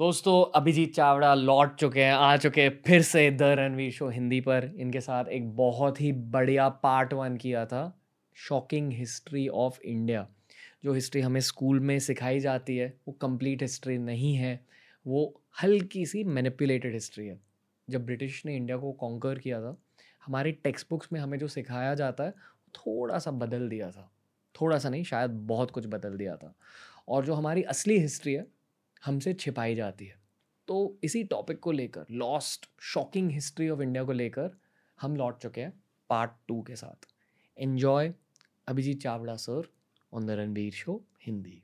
दोस्तों, अभिजीत चावड़ा लौट चुके हैं, आ चुके हैं फिर से द रणवीर शो हिंदी पर। इनके साथ एक बहुत ही बढ़िया पार्ट वन किया था शॉकिंग हिस्ट्री ऑफ़ इंडिया जो हिस्ट्री हमें स्कूल में सिखाई जाती है, वो कंप्लीट हिस्ट्री नहीं है, वो हल्की सी मैनिपुलेटेड हिस्ट्री है। जब ब्रिटिश ने इंडिया को कॉन्कर किया था, हमारी टेक्स्ट बुक्स में हमें जो सिखाया जाता है, थोड़ा सा बदल दिया था। थोड़ा सा नहीं, शायद बहुत कुछ बदल दिया था। और जो हमारी असली हिस्ट्री है हमसे छिपाई जाती है। तो इसी टॉपिक को लेकर lost shocking history of India को लेकर हम लौट चुके हैं पार्ट टू के साथ। Enjoy Abhijit Chavda sir on the Ranveer show Hindi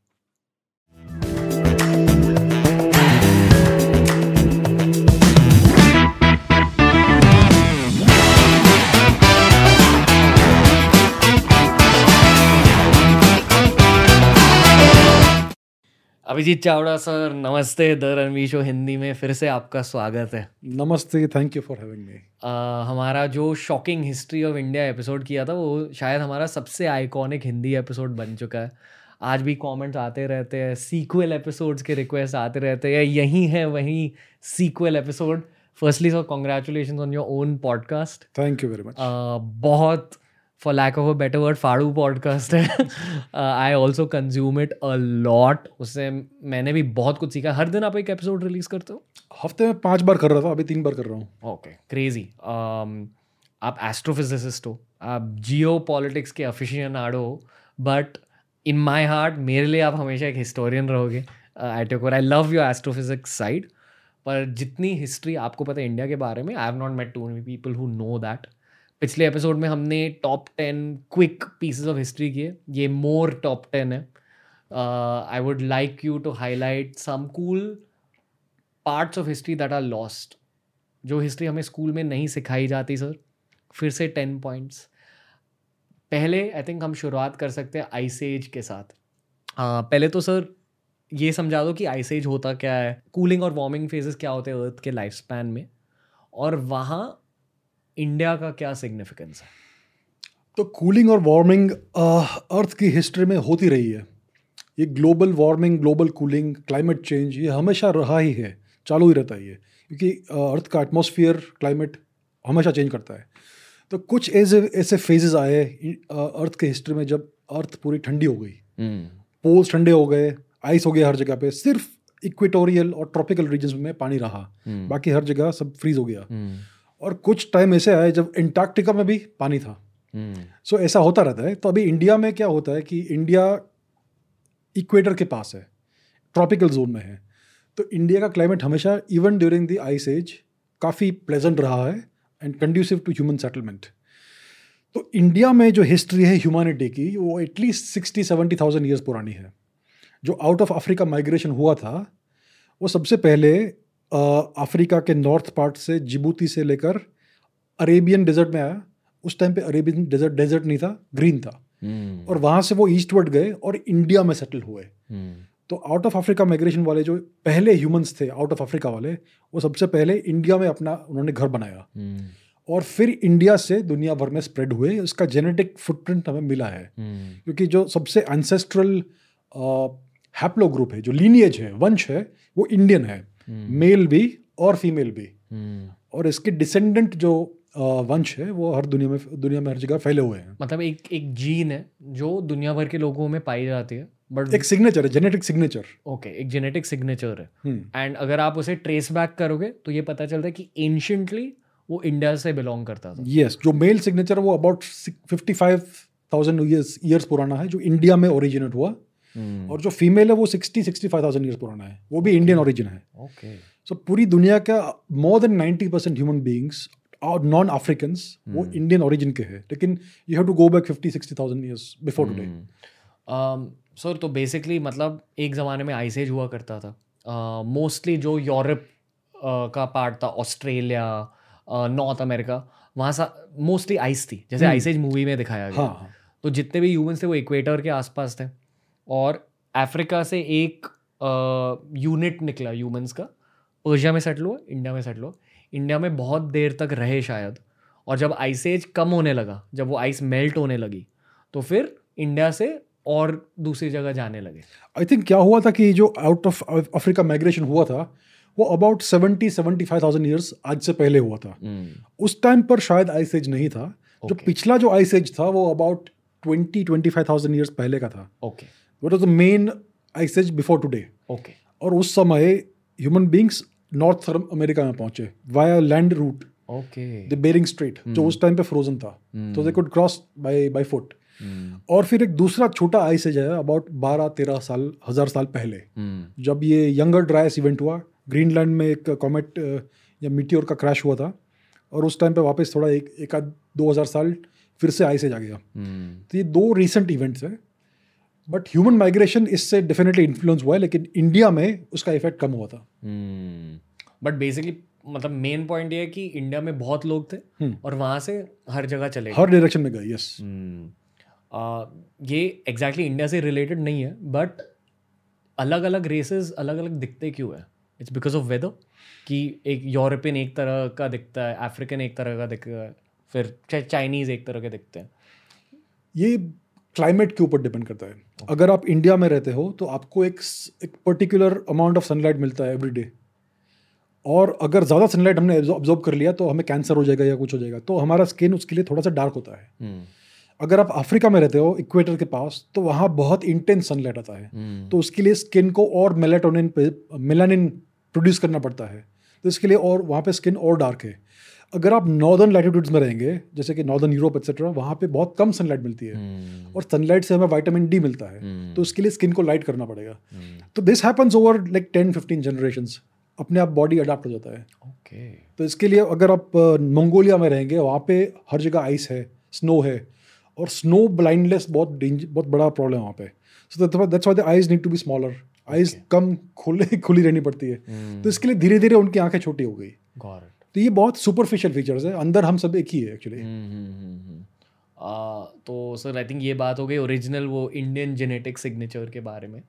Abhijit Chavda sir नमस्ते द रणवीर शो हिंदी में फिर से आपका स्वागत है। नमस्ते thank you for having me हमारा जो shocking history of India episode किया था वो शायद हमारा सबसे आइकॉनिक हिंदी एपिसोड बन चुका है। आज भी कमेंट्स आते रहते हैं सीक्वल एपिसोड्स के रिक्वेस्ट आते रहते हैं यही है वहीं sequel episode firstly sir congratulation on your own podcast thank you very much बहुत for lack of a better word फाड़ू podcast है। I also consume it a lot उससे मैंने भी बहुत कुछ सीखा। हर दिन आप एक एपिसोड रिलीज़ करते हो? हफ़्ते में पाँच बार कर रहा था अभी तीन बार कर रहा हूँ। ओके क्रेजी um, आप एस्ट्रोफिजिसिस्ट हो आप जियो पॉलिटिक्स के अफिशियन आड़ हो बट इन माई हार्ट मेरे लिए आप हमेशा एक हिस्टोरियन रहोगे। I take I love your astrophysics side पर जितनी हिस्ट्री आपको पता है इंडिया के बारे में I have not met two people who know that पिछले एपिसोड में हमने top ten quick pieces of history किए। ये मोर टॉप टेन है। I would like you to highlight some cool parts of history that are lost जो history हमें school में नहीं सिखाई जाती सर फिर से टेन पॉइंट्स पहले आई थिंक हम शुरुआत कर सकते हैं आइस एज के साथ। Uh, पहले तो सर ये समझा दो कि आइस एज होता क्या है। कूलिंग और वार्मिंग फेजेस क्या होते हैं अर्थ के लाइफ स्पैन में? और वहाँ इंडिया का क्या सिग्निफिकेंस है? तो कूलिंग और वार्मिंग अर्थ की हिस्ट्री में होती रही है। ये global warming global cooling climate change ये हमेशा रहा ही है चालू ही रहता है ये क्योंकि अर्थ का एटमोसफियर क्लाइमेट हमेशा चेंज करता है। तो कुछ ऐसे ऐसे फेजेस आए अर्थ के हिस्ट्री में जब अर्थ पूरी ठंडी हो गई। पोल्स हम्म। ठंडे हो गए आइस हो गया हर जगह पे सिर्फ़ इक्वेटोरियल और ट्रॉपिकल रीजन में पानी रहा। हम्म। बाकी हर जगह सब फ्रीज हो गया। हम्म। और कुछ टाइम ऐसे आए जब एंटार्क्टिका में भी पानी था। सो हम्म। so, ऐसा होता रहता है। तो अभी इंडिया में क्या होता है कि इंडिया इक्वेटर के पास है ट्रॉपिकल जोन में है। तो इंडिया का क्लाइमेट हमेशा even during the ice age काफ़ी प्लेजेंट रहा है and conducive to human settlement तो इंडिया में जो हिस्ट्री है ह्यूमैनिटी की वो at least sixty seventy thousand years पुरानी है। जो आउट ऑफ़ अफ्रीका माइग्रेशन हुआ था वो सबसे पहले अफ्रीका के नॉर्थ पार्ट से जिबूती से लेकर अरेबियन डेजर्ट में आया। उस टाइम पे अरेबियन डेजर्ट डेजर्ट नहीं था ग्रीन था। hmm. और वहाँ से वो ईस्टवर्ड गए और इंडिया में सेटल हुए। hmm. तो आउट ऑफ़ अफ्रीका माइग्रेशन वाले जो पहले ह्यूमंस थे आउट ऑफ़ अफ्रीका वाले वो सबसे पहले इंडिया में अपना उन्होंने घर बनाया। hmm. और फिर इंडिया से दुनिया भर में स्प्रेड हुए। उसका जेनेटिक फुटप्रिंट हमें मिला है। क्योंकि जो सबसे एंसेस्ट्रल हैप्लो ग्रुप है जो लीनियज है वंश है वो इंडियन है। Male hmm. भी और फीमेल भी hmm. और इसके डिसेंडेंट जो वंश है वो हर दुनिया में दुनिया में हर जगह फैले हुए हैं मतलब एक एक जीन है जो दुनिया भर के लोगों में पाई जाती है बट एक सिग्नेचर है जेनेटिक सिग्नेचर ओके एक जेनेटिक सिग्नेचर है एंड hmm. अगर आप उसे ट्रेस बैक करोगे तो ये पता चलता है कि एंशियंटली वो इंडिया से बिलोंग करता था यस yes, जो मेल सिग्नेचर वो about fifty five thousand years पुराना है जो इंडिया में ओरिजिनेट हुआ Hmm. और जो फीमेल है वो sixty sixty five thousand years पुराना है। वो भी इंडियन ओरिजिन है। ओके सो पूरी दुनिया का more than ninety percent human beings और नॉन अफ्रीकन वो इंडियन ओरिजिन के हैं। लेकिन you have to go back fifty sixty thousand years before today sir तो बेसिकली मतलब एक ज़माने में आइस एज हुआ करता था। मोस्टली uh, जो यूरोप uh, का पार्ट था ऑस्ट्रेलिया नॉर्थ अमेरिका वहाँ सा मोस्टली आइस थी। जैसे आइस एज मूवी में दिखाया गया। हाँ, हाँ. तो जितने भी ह्यूमंस थे वो इक्वेटर के आसपास थे। और अफ्रीका से एक यूनिट निकला ह्यूमंस का। पर्शिया में सेटल हुआ इंडिया में सेटल हुआ। इंडिया में बहुत देर तक रहे शायद। और जब आइस एज कम होने लगा जब वो आइस मेल्ट होने लगी तो फिर इंडिया से और दूसरी जगह जाने लगे। आई थिंक क्या हुआ था कि जो आउट ऑफ़ अफ्रीका माइग्रेशन हुआ था वो about seventy seventy five thousand years आज से पहले हुआ था। Hmm. उस टाइम पर शायद आइस एज नहीं था। okay. जो पिछला जो आइस एज था वो about twenty twenty five thousand years पहले का था। Okay what was the main ice age before today okay और उस समय ह्यूमन बींग्स नॉर्थ अमेरिका में पहुँचे via land route okay the Bering Strait जो उस टाइम पे फ्रोजन था. तो they could cross by by foot और फिर एक दूसरा छोटा आइस एज है अबाउट बारह तेरह साल हज़ार साल पहले. जब ये यंगर ड्राइस इवेंट हुआ ग्रीनलैंड में एक कॉमेट या मीटियोर का क्रैश हुआ था और उस टाइम पे वापस थोड़ा एक एक आध दो हज़ार साल फिर से आइस एज आ गया। तो ये दो रिसेंट इवेंट्स हैं। बट ह्यूमन माइग्रेशन इससे डेफिनेटली इन्फ्लुएंस हुआ है लेकिन इंडिया में उसका इफ़ेक्ट कम हुआ था। बट बेसिकली मतलब मेन पॉइंट ये है कि इंडिया में बहुत लोग थे हम्म। और वहाँ से हर जगह चले हर डायरेक्शन में गए यस हम्म, आ, ये एग्जैक्टली exactly इंडिया से रिलेटेड नहीं है बट अलग अलग रेसेस अलग अलग दिखते क्यों है? इट्स बिकॉज़ ऑफ़ वेदर कि एक यूरोपियन एक तरह का दिखता है अफ्रीकन एक तरह का दिखता है फिर चाइनीज़ एक तरह के दिखते हैं। ये क्लाइमेट के ऊपर डिपेंड करता है। okay. अगर आप इंडिया में रहते हो तो आपको एक एक पर्टिकुलर अमाउंट ऑफ़ सनलाइट मिलता है एवरी डे और अगर ज़्यादा सनलाइट हमने ऑब्जॉर्व कर लिया तो हमें कैंसर हो जाएगा या कुछ हो जाएगा। तो हमारा स्किन उसके लिए थोड़ा सा डार्क होता है। हम्म, अगर आप अफ्रीका में रहते हो इक्वेटर के पास तो वहाँ बहुत इंटेंस सनलाइट आता है। हम्म, तो उसके लिए स्किन को और मेलाटोनिन मेलानिन प्रोड्यूस करना पड़ता है। तो इसके लिए और वहाँ पे स्किन और डार्क है। अगर आप नॉर्दर्न लैटिट्यूड्स में रहेंगे जैसे कि नॉर्दर्न यूरोप एक्सेट्रा वहाँ पे बहुत कम सनलाइट मिलती है। हम्म, और सनलाइट से हमें विटामिन डी मिलता है हम्म, तो उसके लिए स्किन को लाइट करना पड़ेगा। हम्म, तो this happens over like ten fifteen generation अपने आप बॉडी अडाप्ट हो जाता है। ओके तो इसके लिए अगर आप मंगोलिया में रहेंगे वहाँ पे हर जगह आइस है स्नो है और स्नो ब्लाइंडनेस बहुत बहुत बड़ा प्रॉब्लम है वहाँ पे। So that's why the eyes need to be smaller eyes कम खुले खुली रहनी पड़ती है। हम्म, तो इसके लिए धीरे धीरे उनकी आँखें छोटी हो गई. तो ये बहुत सुपरफिशियल फीचर्स है अंदर हम सब एक ही है एक्चुअली हम्म, हम्म, हम्म। तो सर आई थिंक ये बात हो गई ओरिजिनल वो इंडियन जेनेटिक सिग्नेचर के बारे में।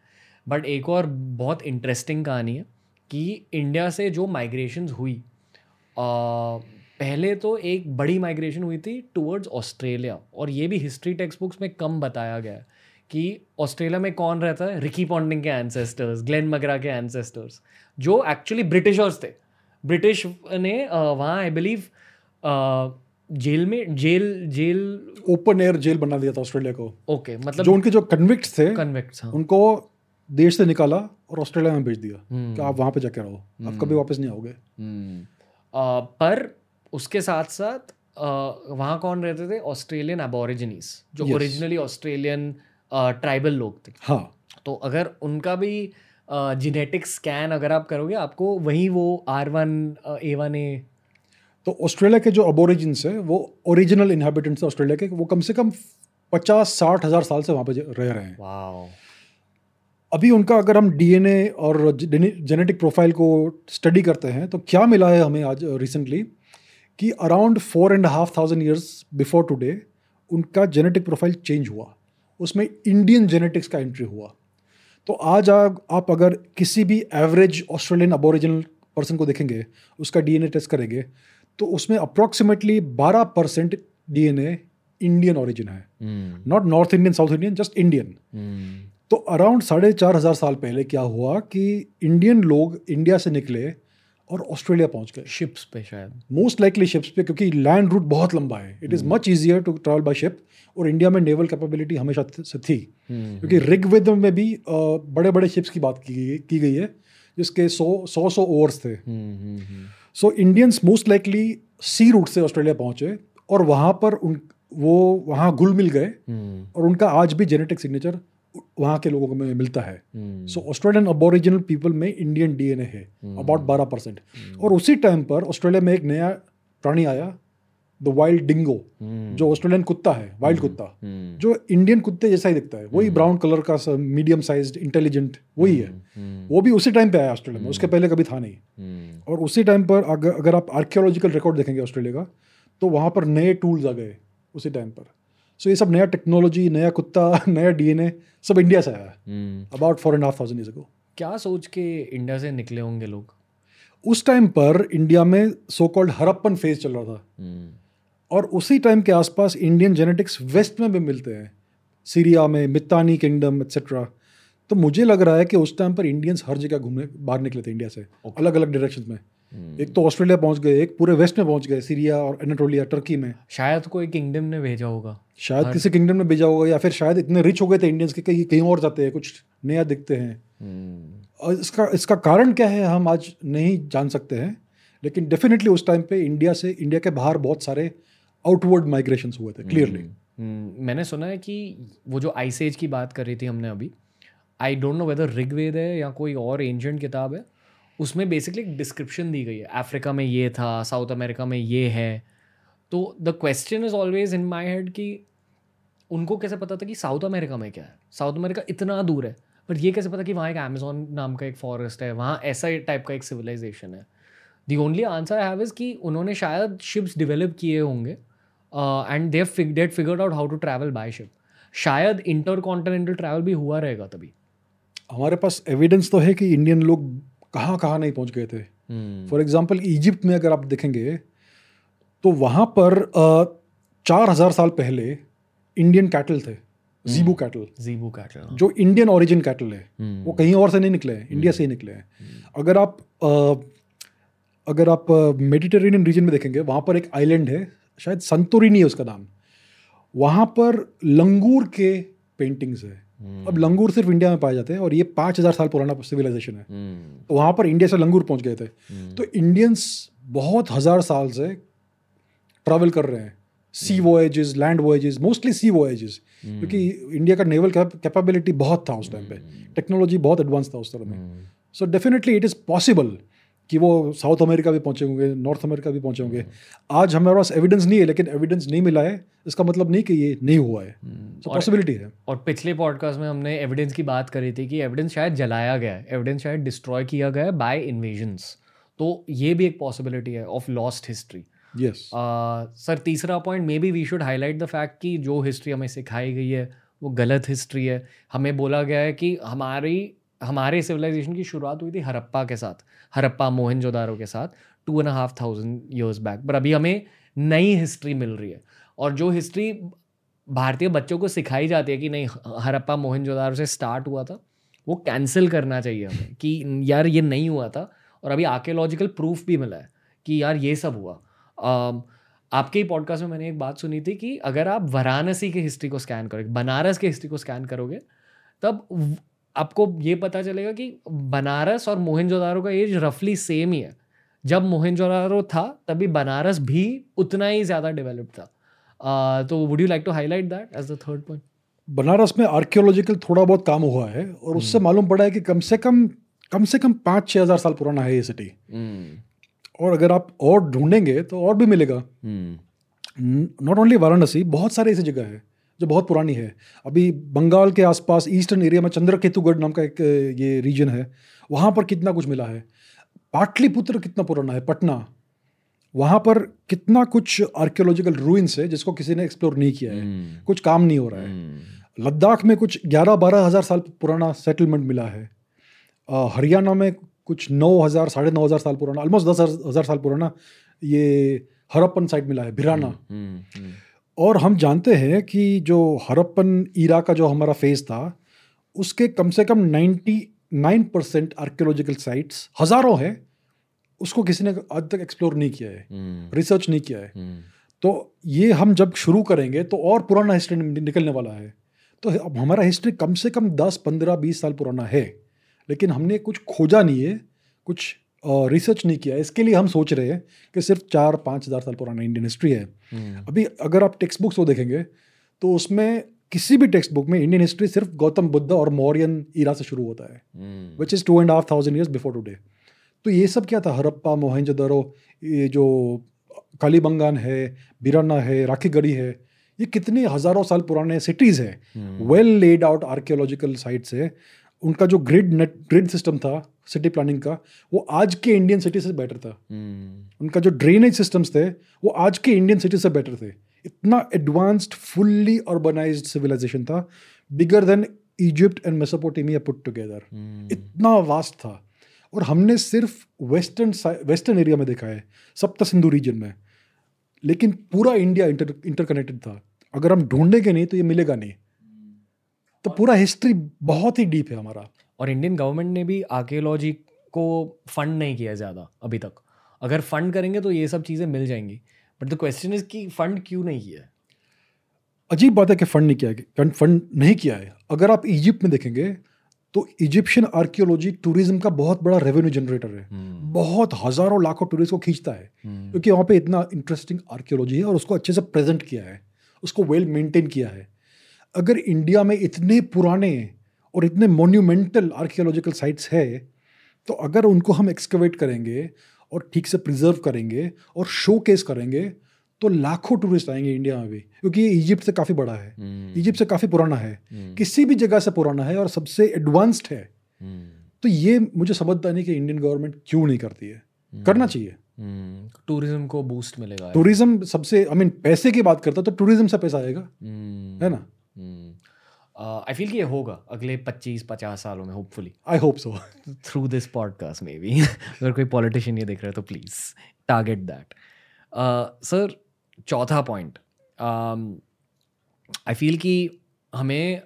बट एक और बहुत इंटरेस्टिंग कहानी है कि इंडिया से जो माइग्रेशन हुई आ, पहले तो एक बड़ी माइग्रेशन हुई थी टूवर्ड्स ऑस्ट्रेलिया और ये भी हिस्ट्री टेक्स्ट बुक्स में कम बताया गया है कि ऑस्ट्रेलिया में कौन रहता है? रिकी पॉन्डिंग के एंसेस्टर्स ग्लेन मगरा के एंसेस्टर्स जो एक्चुअली ब्रिटिशर्स थे। ब्रिटिश ने वहाँ आई बिलीव जेल में jail jail open air jail बना दिया था ऑस्ट्रेलिया को ओके जो मतलब जो उनके जो कन्विक्ट्स थे कन्वेक्ट्स हाँ उनको देश से निकाला और ऑस्ट्रेलिया में भेज दिया हम्म। कि आप वहाँ पे जाके रहो hmm. आप कभी वापस नहीं आओगे हम्म। अ, पर उसके साथ साथ वहाँ कौन रहते थे ऑस्ट्रेलियन अबोरिजिनीस जो. ओरिजिनली ऑस्ट्रेलियन ट्राइबल लोग थे हाँ तो अगर उनका भी जेनेटिक स्कैन अगर आप करोगे आपको वही वो R one A one A तो ऑस्ट्रेलिया के जो अबोरिजिन्स है वो ओरिजिनल इनहेबिटेंट्स है ऑस्ट्रेलिया के वो कम से कम पचास साठ हज़ार साल से वहाँ पे ज- रह रहे हैं। अभी उनका अगर हम डीएनए और जेनेटिक प्रोफ़ाइल को स्टडी करते हैं तो क्या मिला है हमें आज रिसेंटली कि around four and half thousand years before today उनका जेनेटिक प्रोफ़ाइल चेंज हुआ। उसमें इंडियन जेनेटिक्स का एंट्री हुआ। तो आज आप, आप अगर किसी भी एवरेज ऑस्ट्रेलियन अबोरिजिनल पर्सन को देखेंगे उसका डीएनए टेस्ट करेंगे तो उसमें approximately 12 percent DNA Indian origin है। Not North Indian South Indian just Indian तो अराउंड साढ़े चार हज़ार साल पहले क्या हुआ कि इंडियन लोग इंडिया से निकले और ऑस्ट्रेलिया पहुँच गए। शिप्स पे शायद। मोस्ट लाइकली शिप्स पे क्योंकि लैंड रूट बहुत लंबा है। It is much easier to travel by ship और इंडिया में नेवल कैपेबिलिटी हमेशा से थी। क्योंकि ऋग्वेद में भी बड़े बड़े शिप्स की बात की गई की गई है जिसके सौ सौ सौ ओवर्स थे so Indians most likely sea route से ऑस्ट्रेलिया पहुँचे और वहाँ पर उन वो वहाँ घुल मिल गए और उनका आज भी जेनेटिक सिग्नेचर वहाँ के लोगों में मिलता है। सो ऑस्ट्रेलियन अबोरिजिनल पीपल में इंडियन डीएनए है अबाउट बारह परसेंट। और उसी टाइम पर ऑस्ट्रेलिया में एक नया प्राणी आया द वाइल्ड डिंगो जो ऑस्ट्रेलियन कुत्ता है वाइल्ड कुत्ता। जो इंडियन कुत्ते जैसा ही दिखता है। वही ब्राउन कलर का मीडियम साइज़ इंटेलिजेंट वही है। वो भी उसी टाइम पे आया ऑस्ट्रेलिया में। उसके पहले कभी था नहीं। और उसी टाइम पर अगर अगर आप आर्कियोलॉजिकल रिकॉर्ड देखेंगे ऑस्ट्रेलिया का तो वहाँ पर नए टूल्स आ गए उसी टाइम पर। सो ये सब नया टेक्नोलॉजी नया कुत्ता नया डीएनए सब इंडिया से आया about four and half thousand years ago क्या सोच के इंडिया से निकले होंगे लोग? उस टाइम पर इंडिया में सो कॉल्ड हरप्पन फ़ेज़ चल रहा था। और उसी टाइम के आसपास इंडियन जेनेटिक्स वेस्ट में भी मिलते हैं। सीरिया में मित्तानी किंगडम एक्सेट्रा तो मुझे लग रहा है कि उस टाइम पर इंडियंस हर जगह घूमने बाहर निकले थे इंडिया से। Okay. अलग अलग डायरेक्शन में। हम्म। एक तो ऑस्ट्रेलिया पहुँच गए एक पूरे वेस्ट में पहुँच गए सीरिया और एनाटोलिया टर्की में। शायद कोई किंगडम ने भेजा होगा। शायद किसी किंगडम में भेजा होगा या फिर शायद इतने रिच हो गए थे इंडियंस के कहीं कहीं और जाते हैं कुछ नया दिखते हैं। हम्म, और इसका इसका कारण क्या है हम आज नहीं जान सकते हैं लेकिन डेफिनेटली उस टाइम पे इंडिया से इंडिया के बाहर बहुत सारे आउटवर्ड माइग्रेशन हुए थे क्लियरली हम्म, मैंने सुना है कि वो जो आइस एज की बात कर रही थी हमने अभी I don't know whether Rigveda है या कोई और एंशंट किताब है उसमें बेसिकली एक डिस्क्रिप्शन दी गई है। अफ्रीका में ये था साउथ अमेरिका में ये है। तो the question is always in my head कि उनको कैसे पता था कि साउथ अमेरिका में क्या है? साउथ अमेरिका इतना दूर है बट ये कैसे पता कि वहाँ एक अमेजोन नाम का एक फॉरेस्ट है वहाँ ऐसा टाइप का एक सिविलाइजेशन है? The only answer I have is कि उन्होंने शायद शिप्स डिवेलप किए होंगे and they that figured out how to travel by ship शायद इंटर कॉन्टिनेंटल ट्रैवल भी हुआ रहेगा तभी। हमारे पास एविडेंस तो है कि इंडियन लोग कहाँ कहाँ नहीं पहुँच गए थे। फॉर एग्ज़ाम्पल इजिप्ट में अगर आप देखेंगे तो वहाँ पर चार हज़ार साल पहले इंडियन कैटल थे जीबू कैटल जीबू कैटल जो इंडियन ओरिजिन कैटल है। वो कहीं और से नहीं निकले हैं इंडिया से ही निकले हैं। अगर आप अगर आप मेडिटेरेनियन रीजन में देखेंगे वहाँ पर एक आइलैंड है शायद संतोरिनी है उसका नाम। वहाँ पर लंगूर के पेंटिंग्स है। अब लंगूर सिर्फ़ इंडिया में पाए जाते हैं और ये पाँच हज़ार साल पुराना सिविलाइजेशन है। तो वहाँ पर इंडिया से लंगूर पहुँच गए थे। तो इंडियंस बहुत हज़ार साल से ट्रैवल कर रहे हैं। Sea voyages land voyages mostly sea voyages क्योंकि इंडिया का नेवल कैपेबिलिटी बहुत था उस टाइम पे। टेक्नोलॉजी बहुत एडवांस था उस तरह में। So definitely it is possible कि वो साउथ अमेरिका भी पहुँचे होंगे नॉर्थ अमेरिका भी पहुँचे होंगे। आज हमारे पास एविडेंस नहीं है लेकिन एविडेंस नहीं मिला है। इसका मतलब नहीं कि ये नहीं हुआ है। सो पॉसिबिलिटी है। और पिछले पॉडकास्ट में हमने एविडेंस की बात करी थी कि एविडेंस शायद जलाया गया है। एविडेंस शायद डिस्ट्रॉय किया गया है बाय इन्वेजन्स तो ये भी एक पॉसिबिलिटी है of lost history yes sir तीसरा point maybe we should highlight the fact कि जो हिस्ट्री हमें सिखाई गई है, वो गलत हिस्ट्री है। हमें बोला गया है कि हमारी, हमारे सिविलाइजेशन की शुरुआत हुई थी हरप्पा के साथ, हरप्पा मोहनजोदारो के साथ two and half thousand years back पर अभी हमें नई हिस्ट्री मिल रही है। और जो हिस्ट्री भारतीय बच्चों को सिखाई जाती है कि नहीं, हरप्पा मोहनजोदारो से स्टार्ट हुआ था, वो कैंसिल करना चाहिए हमें कि यार ये नहीं हुआ था। और अभी आर्कियोलॉजिकल प्रूफ भी मिला है कि यार ये सब हुआ। आपके ही पॉडकास्ट में मैंने एक बात सुनी थी कि अगर आप वाराणसी की हिस्ट्री को स्कैन करोगे बनारस की हिस्ट्री को स्कैन करोगे तब आपको ये पता चलेगा कि बनारस और मोहनजोदारो का एज रफली सेम ही है। जब मोहनजोदारो था तभी बनारस भी उतना ही ज़्यादा डेवलप था। तो would you like to highlight that as the third point Banaras में आर्कियोलॉजिकल थोड़ा बहुत काम हुआ है और उससे मालूम पड़ा है कि कम से कम कम से कम पाँच छः हज़ार साल पुराना है ये सिटी और अगर आप और ढूंढेंगे तो और भी मिलेगा। नॉट ओनली वाराणसी बहुत सारे ऐसी जगह है जो बहुत पुरानी है। अभी बंगाल के आसपास ईस्टर्न एरिया में चंद्रकेतुगढ़ नाम का एक ये रीजन है। वहाँ पर कितना कुछ मिला है? पाटलिपुत्र कितना पुराना है? पटना। वहाँ पर कितना कुछ आर्कियोलॉजिकल रूइंस है जिसको किसी ने एक्सप्लोर नहीं किया है। कुछ काम नहीं हो रहा है। लद्दाख में कुछ ग्यारह बारह हज़ार साल पुराना सेटलमेंट मिला है। हरियाणा में कुछ नौ हज़ार साढ़े नौ हज़ार साल पुराना ऑलमोस्ट दस हज़ार साल पुराना ये हरप्पन साइट मिला है भिराना। और हम जानते हैं कि जो हरप्पन ईरा का जो हमारा फ़ेज़ था उसके कम से कम 99 परसेंट आर्कियोलॉजिकल साइट्स हज़ारों हैं उसको किसी ने आज तक एक्सप्लोर नहीं किया है रिसर्च नहीं किया है। तो ये हम जब शुरू करेंगे तो और पुराना हिस्ट्री निकलने वाला है। तो अब हमारा हिस्ट्री कम से कम दस पंद्रह बीस साल पुराना है। लेकिन हमने कुछ खोजा नहीं है कुछ रिसर्च नहीं किया इसके लिए हम सोच रहे हैं कि सिर्फ़ चार पाँच हज़ार साल पुराना इंडियन हिस्ट्री है। अभी अगर आप टेक्स्ट बुक्स को देखेंगे तो उसमें किसी भी टेक्स्ट बुक में इंडियन हिस्ट्री सिर्फ़ गौतम बुद्ध और मौर्यन ईरा से शुरू होता है which is two and half thousand years before today तो ये सब क्या था? हरप्पा मोहनजोदड़ो ये जो कालीबंगान है बिराना है राखी गढ़ी है ये कितने हज़ारों साल पुराने सिटीज़ हैं। Well laid out archaeological sites है। उनका जो ग्रिड नेट ग्रिड सिस्टम था सिटी प्लानिंग का वो आज के इंडियन सिटी से बेटर था। Hmm. उनका जो ड्रेनेज सिस्टम्स थे वो आज के इंडियन सिटी से बेटर थे। इतना एडवांस्ड फुल्ली अर्बनाइज्ड सिविलाइजेशन था bigger than Egypt and Mesopotamia put together इतना वास्ट था। और हमने सिर्फ़ वेस्टर्न वेस्टर्न एरिया में देखा है सप्त सिंधु रीजन में। लेकिन पूरा इंडिया इंटर इंटरकनेक्टेड था। अगर हम ढूंढेंगे नहीं तो ये मिलेगा नहीं। तो पूरा हिस्ट्री बहुत ही डीप है हमारा। और इंडियन गवर्नमेंट ने भी आर्कियोलॉजी को फंड नहीं किया ज़्यादा अभी तक। अगर फंड करेंगे तो ये सब चीज़ें मिल जाएँगी। बट द क्वेश्चन इज़ कि फंड क्यों नहीं किया है? अजीब बात है कि फंड नहीं किया है फंड नहीं किया है। अगर आप इजिप्ट में देखेंगे तो इजिप्शियन आर्कियोलॉजी टूरिज़्म का बहुत बड़ा रेवेन्यू जनरेटर है। हम्म। बहुत हज़ारों लाखों टूरिस्ट को खींचता है। हम्म। क्योंकि वहाँ पे इतना इंटरेस्टिंग आर्कियोलॉजी है और उसको अच्छे से प्रेजेंट किया है। उसको वेल मेंटेन किया है। अगर इंडिया में इतने पुराने और इतने मोन्यूमेंटल आर्कियोलॉजिकल साइट्स है तो अगर उनको हम एक्सकवेट करेंगे और ठीक से प्रिजर्व करेंगे और शो केस करेंगे तो लाखों टूरिस्ट आएँगे इंडिया में भी क्योंकि ये इजिप्ट से काफ़ी बड़ा है हम्म। इजिप्ट से काफ़ी पुराना है हम्म। किसी भी जगह से पुराना है और सबसे एडवांस्ड है हम्म। तो ये मुझे समझता नहीं कि इंडियन गवर्नमेंट क्यों नहीं करती है करना चाहिए हम्म। टूरिज़्म को बूस्ट मिलेगा टूरिज़्म सबसे आई मीन पैसे की बात करता तो टूरिज़्म से पैसा आएगा हम्म। है ना आई फील कि ये होगा अगले 25 50 सालों में hopefully I hope so through this podcast मे भी अगर कोई पॉलिटिशियन ये देख रहा है तो प्लीज़ टारगेट दैट सर चौथा पॉइंट आई फील कि हमें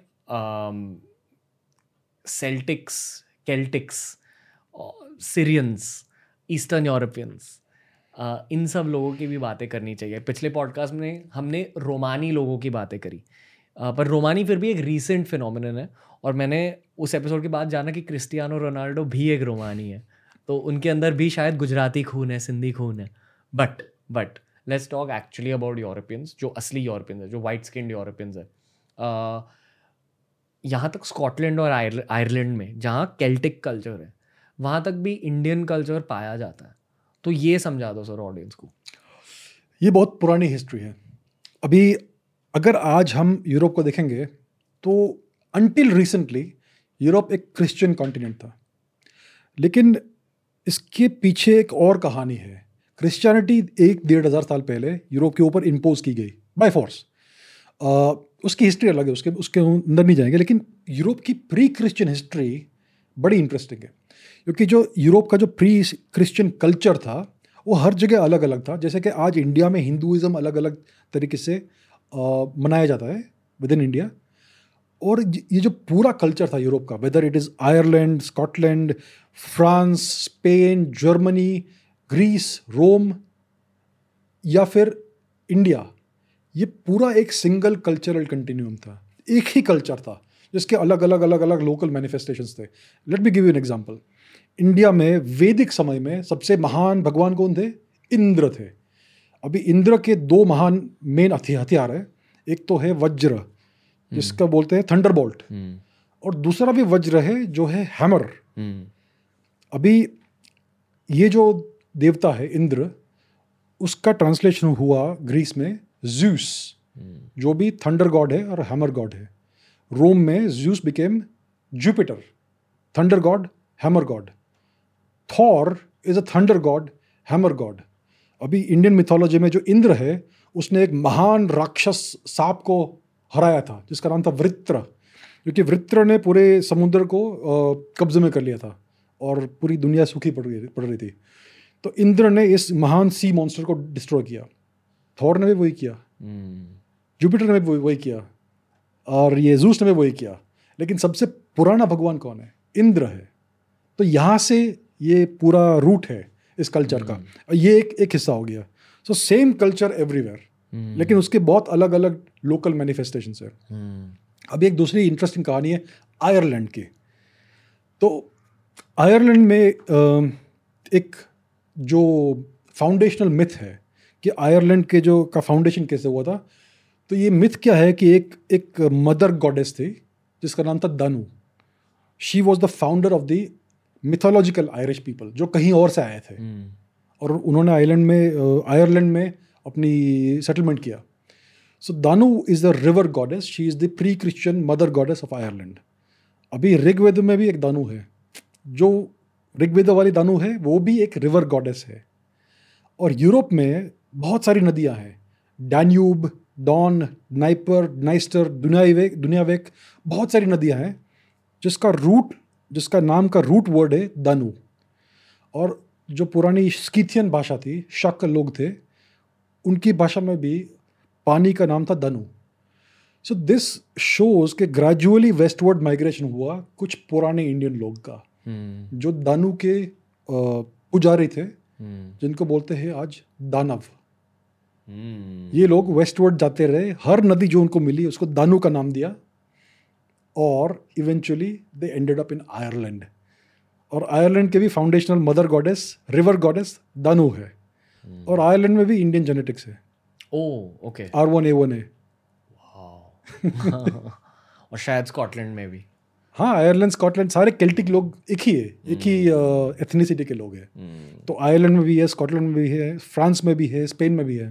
Celtics Celtics Syrians Eastern Europeans इन सब लोगों की भी बातें करनी चाहिए। पिछले पॉडकास्ट में हमने रोमानी लोगों की बातें करी। uh, पर रोमानी फिर भी एक रीसेंट फिनोमिनन है और मैंने उस एपिसोड के बाद जाना कि क्रिस्टियानो रोनाल्डो भी एक रोमानी है। तो उनके अंदर भी शायद गुजराती खून है, सिंधी खून है। But but let's talk actually about Europeans जो असली यूरोपियंस है, जो वाइट स्किन यूरोपियंस है यहाँ तक स्कॉटलैंड और आयरलैंड में, जहाँ केल्टिक कल्चर है, वहाँ तक भी इंडियन कल्चर पाया जाता है। तो ये समझा दो सर ऑडियंस को। ये बहुत पुरानी हिस्ट्री है। अभी अगर आज हम यूरोप को देखेंगे तो अनटिल रिसेंटली यूरोप एक क्रिश्चियन कॉन्टिनेंट था। लेकिन इसके पीछे एक और कहानी है। क्रिश्चियनिटी एक डेढ़ हज़ार साल पहले यूरोप के ऊपर इम्पोज की गई बाय फोर्स उसकी हिस्ट्री अलग है, उसके उसके अंदर नहीं जाएँगे, लेकिन यूरोप की प्री क्रिश्चियन हिस्ट्री बड़ी इंटरेस्टिंग है। क्योंकि जो यूरोप का जो प्री क्रिश्चियन कल्चर था, वो हर जगह अलग अलग था। जैसे कि आज इंडिया में हिंदुज़म अलग अलग तरीके से मनाया जाता है विद इन इंडिया और ये जो पूरा कल्चर था यूरोप का whether it is Ireland Scotland France Spain Germany Greece Rome या फिर इंडिया ये पूरा एक सिंगल कल्चरल कंटिन्यूम था। एक ही कल्चर था, जिसके अलग अलग अलग अलग लोकल मैनिफेस्टेशंस थे। Let me give you an example India में वैदिक समय में सबसे महान भगवान कौन थे? इंद्र थे। अभी इंद्र के दो महान मेन हथियार है। एक तो है वज्र जिसका बोलते हैं थंडरबोल्ट और दूसरा भी वज्र है जो है हैमर अभी ये जो देवता है इंद्र उसका ट्रांसलेशन हुआ ग्रीस में ज्यूस जो भी थंडर गॉड है और हैमर गॉड है। रोम में Zeus became Jupiter thunder god hammer god Thor is a thunder god hammer god अभी इंडियन मिथोलॉजी में जो इंद्र है उसने एक महान राक्षस सांप को हराया था जिसका नाम था वृत्र। क्योंकि वृत्र ने पूरे समुद्र को कब्जे में कर लिया था और पूरी दुनिया सूखी पड़ रही पड़ रही थी। तो इंद्र ने इस महान सी मॉन्स्टर को डिस्ट्रॉय किया। थॉर ने भी वही किया। जुपिटर ने भी वही- वही किया। और ये जूस ने भी वही किया। लेकिन सबसे पुराना भगवान कौन है? इंद्र है। तो यहाँ से ये पूरा रूट है। इस कल्चर का। ये एक एक हिस्सा हो गया। सो सेम कल्चर एवरीवेयर लेकिन उसके बहुत अलग अलग लोकल मैनिफेस्टेशन है अभी एक दूसरी इंटरेस्टिंग कहानी है आयरलैंड की। तो आयरलैंड में एक जो फाउंडेशनल मिथ है कि आयरलैंड के जो का फाउंडेशन कैसे हुआ था तो ये मिथ क्या है कि एक एक मदर गॉडेस थी जिसका नाम था Danu she was the founder of the mythological Irish people जो कहीं और से आए थे। और उन्होंने आयरलैंड में आयरलैंड में अपनी सेटलमेंट किया। So Danu is the river goddess she is the pre Christian mother goddess of Ireland अभी ऋग्वेद में भी एक दानू है। जो ऋग्वेद वाली दानू है वो भी एक रिवर गॉडेस है। और यूरोप में बहुत सारी नदियाँ हैं। डैन्यूब डॉन नाइपर नाइस्टर दुनियावेक दुनियावेक बहुत सारी नदियाँ हैं जिसका रूट जिसका नाम का रूट वर्ड है दानू। और जो पुरानी स्कीथियन भाषा थी शक लोग थे उनकी भाषा में भी पानी का नाम था दनु। सो दिस शोज़ के ग्रेजुअली वेस्टवर्ड माइग्रेशन हुआ कुछ पुराने इंडियन लोग का हम्म। जो दानू के पुजारी थे हम्म। जिनको बोलते हैं आज दानव। हम्म। ये लोग वेस्टवर्ड जाते रहे हर नदी जो उनको मिली उसको दानू का नाम दिया। और eventually they ended up in Ireland और आयरलैंड के भी foundational mother goddess river goddess Danu है। और आयरलैंड में भी इंडियन जेनेटिक्स है। ओ okay R one A one A और शायद स्कॉटलैंड में भी। हाँ आयरलैंड स्कॉटलैंड सारे केल्टिक लोग एक ही है एक ही एथनिसिटी के लोग हैं। हम्म तो आयरलैंड में भी है स्कॉटलैंड में भी है फ्रांस में भी है स्पेन में भी है।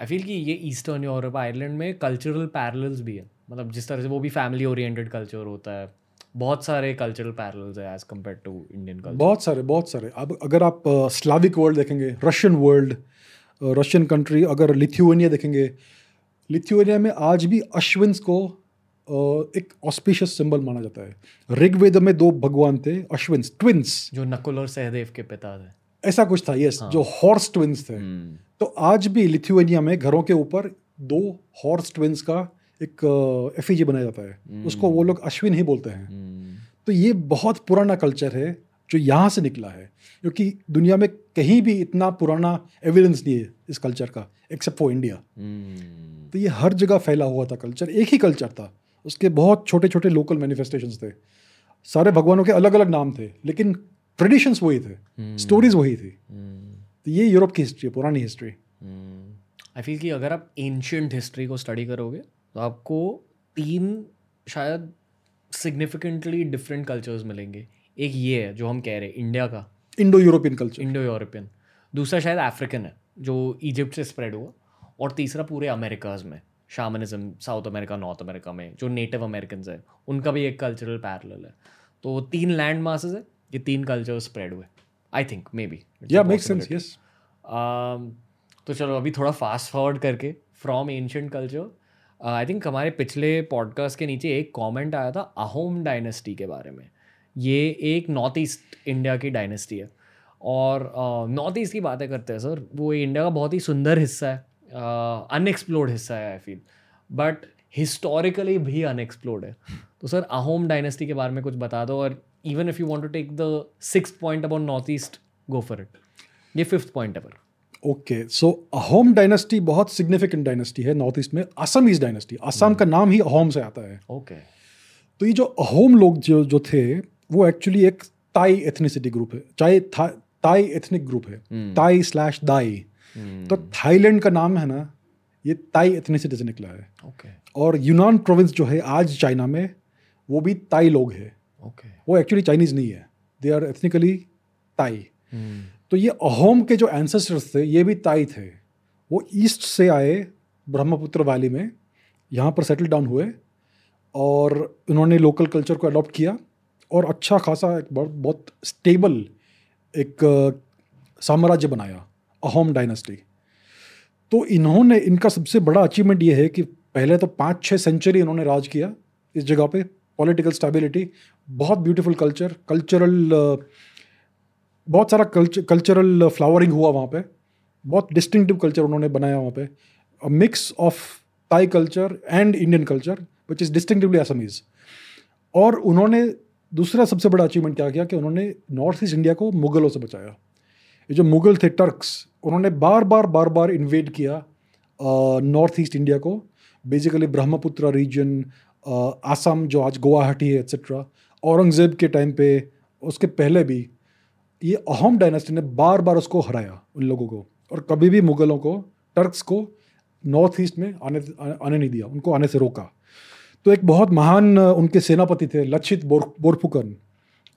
आई फील कि ये ईस्टर्न यूरोप आयरलैंड में कल्चरल पैरल्स भी है। मतलब जिस तरह से वो भी फैमिली ओरिएंटेड कल्चर होता है बहुत सारे कल्चरल पैरल्स है as compare to Indian culture बहुत सारे बहुत सारे। अब अगर आप स्लाविक वर्ल्ड देखेंगे रशियन वर्ल्ड रशियन कंट्री अगर लिथुआनिया देखेंगे लिथुआनिया में आज भी अश्विन्स को एक ऑस्पिशियस सिंबल माना जाता है। ऋग्वेद में दो भगवान थे अश्विन्स ट्विंस जो नकुल और सहदेव के पिता थे। ऐसा कुछ था यस जो हॉर्स ट्विंस थे। हम्म। तो आज भी लिथुएनिया में घरों के ऊपर दो हॉर्स ट्विंस का एक एफिजी बनाया जाता है। उसको वो लोग अश्विन ही बोलते हैं। हम्म। तो ये बहुत पुराना कल्चर है जो यहाँ से निकला है क्योंकि दुनिया में कहीं भी इतना पुराना एविडेंस नहीं है इस कल्चर का एक्सेप्ट फॉर इंडिया हम्म। तो ये हर जगह फैला हुआ था कल्चर एक ही कल्चर था। उसके बहुत छोटे छोटे लोकल मैनिफेस्टेशंस थे। सारे भगवानों के अलग अलग नाम थे लेकिन ट्रेडिशंस वही थे स्टोरीज वही थी। हम्म तो ये यूरोप की हिस्ट्री है पुरानी हिस्ट्री आई फील कि अगर आप एंशियंट हिस्ट्री को स्टडी करोगे तो आपको तीन शायद सिग्निफिकेंटली डिफरेंट कल्चर्स मिलेंगे। एक ये है जो हम कह रहे हैं इंडिया का। Indo European culture Indo European दूसरा शायद अफ्रीकन है जो इजिप्ट से स्प्रेड हुआ। और तीसरा पूरे अमेरिकाज में shamanism South America North America में जो नेटिव अमेरिकन है उनका भी एक कल्चरल पैरल है। तो तीन लैंड मासेस है ये तीन कल्चर स्प्रेड हुए। I think maybe yeah make sense yes Um, तो चलो अभी थोड़ा फास्ट फॉरवर्ड करके from ancient culture I think हमारे पिछले पॉडकास्ट के नीचे एक कमेंट आया था अहोम डायनेस्टी के बारे में। ये एक नॉर्थ ईस्ट इंडिया की डायनेस्टी है। और नॉर्थ ईस्ट की बातें करते हैं सर वो इंडिया का बहुत ही सुंदर हिस्सा है। अनएक्सप्लोर्ड uh, हिस्सा है आई फील बट हिस्टोरिकली भी अनएक्सप्लोर्ड है। तो सर अहोम डायनेस्टी के बारे में कुछ बता दो और if you want to take the six point about North East go for it ये फिफ्थ पॉइंट है पर ओके सो अहोम डायनेस्टी बहुत सिग्निफिकेंट डायनेस्टी है नॉर्थ ईस्ट में. असम असमीज डायनेस्टी असम का नाम ही अहोम से आता है। ओके तो ये जो अहोम लोग जो जो थे वो एक्चुअली एक ताई एथनिसिटी ग्रुप है। चाहे था, ताई एथनिक ग्रुप है। ताई स्लैश दाई तो थाईलैंड का नाम है ना ये ताई एथनिसिटी से निकला है। ओके और यूनान प्रोविंस जो है आज चाइना में वो भी ताई लोग है। ओके वो एक्चुअली चाइनीज़ नहीं है. दे आर एथनिकली ताई तो ये अहोम के जो एंसेस्टर्स थे ये भी ताई थे. वो ईस्ट से आए ब्रह्मपुत्र वैली में यहाँ पर सेटल डाउन हुए और उन्होंने लोकल कल्चर को अडॉप्ट किया और अच्छा खासा एक बहुत बहुत स्टेबल एक साम्राज्य बनाया अहोम डायनेस्टी तो इन्होंने इनका सबसे बड़ा अचीवमेंट ये है कि पहले तो पाँच छः सेंचुरी इन्होंने राज किया इस जगह पे। पॉलिटिकल स्टेबिलिटी बहुत ब्यूटीफुल कल्चर कल्चरल बहुत सारा कल्चर कल्चरल फ्लावरिंग हुआ वहाँ पे। बहुत डिस्टिंक्टिव कल्चर उन्होंने बनाया वहाँ पे। Mix of Tai culture and Indian culture which is distinctively Assamese और उन्होंने दूसरा सबसे बड़ा अचीवमेंट क्या किया कि उन्होंने नॉर्थ ईस्ट इंडिया को मुगलों से बचाया। ये जो मुगल थे टर्क्स उन्होंने बार बार बार बार इन्वेड किया नॉर्थ ईस्ट इंडिया को। बेसिकली ब्रह्मपुत्र रीजन आसाम जो आज गुवाहाटी है एक्सेट्रा औरंगज़ेब के टाइम पे उसके पहले भी ये अहम डायनेस्टी ने बार बार उसको हराया उन लोगों को। और कभी भी मुगलों को टर्क्स को नॉर्थ ईस्ट में आने आने नहीं दिया उनको आने से रोका। तो एक बहुत महान उनके सेनापति थे लक्षित बोर बोरफुकन।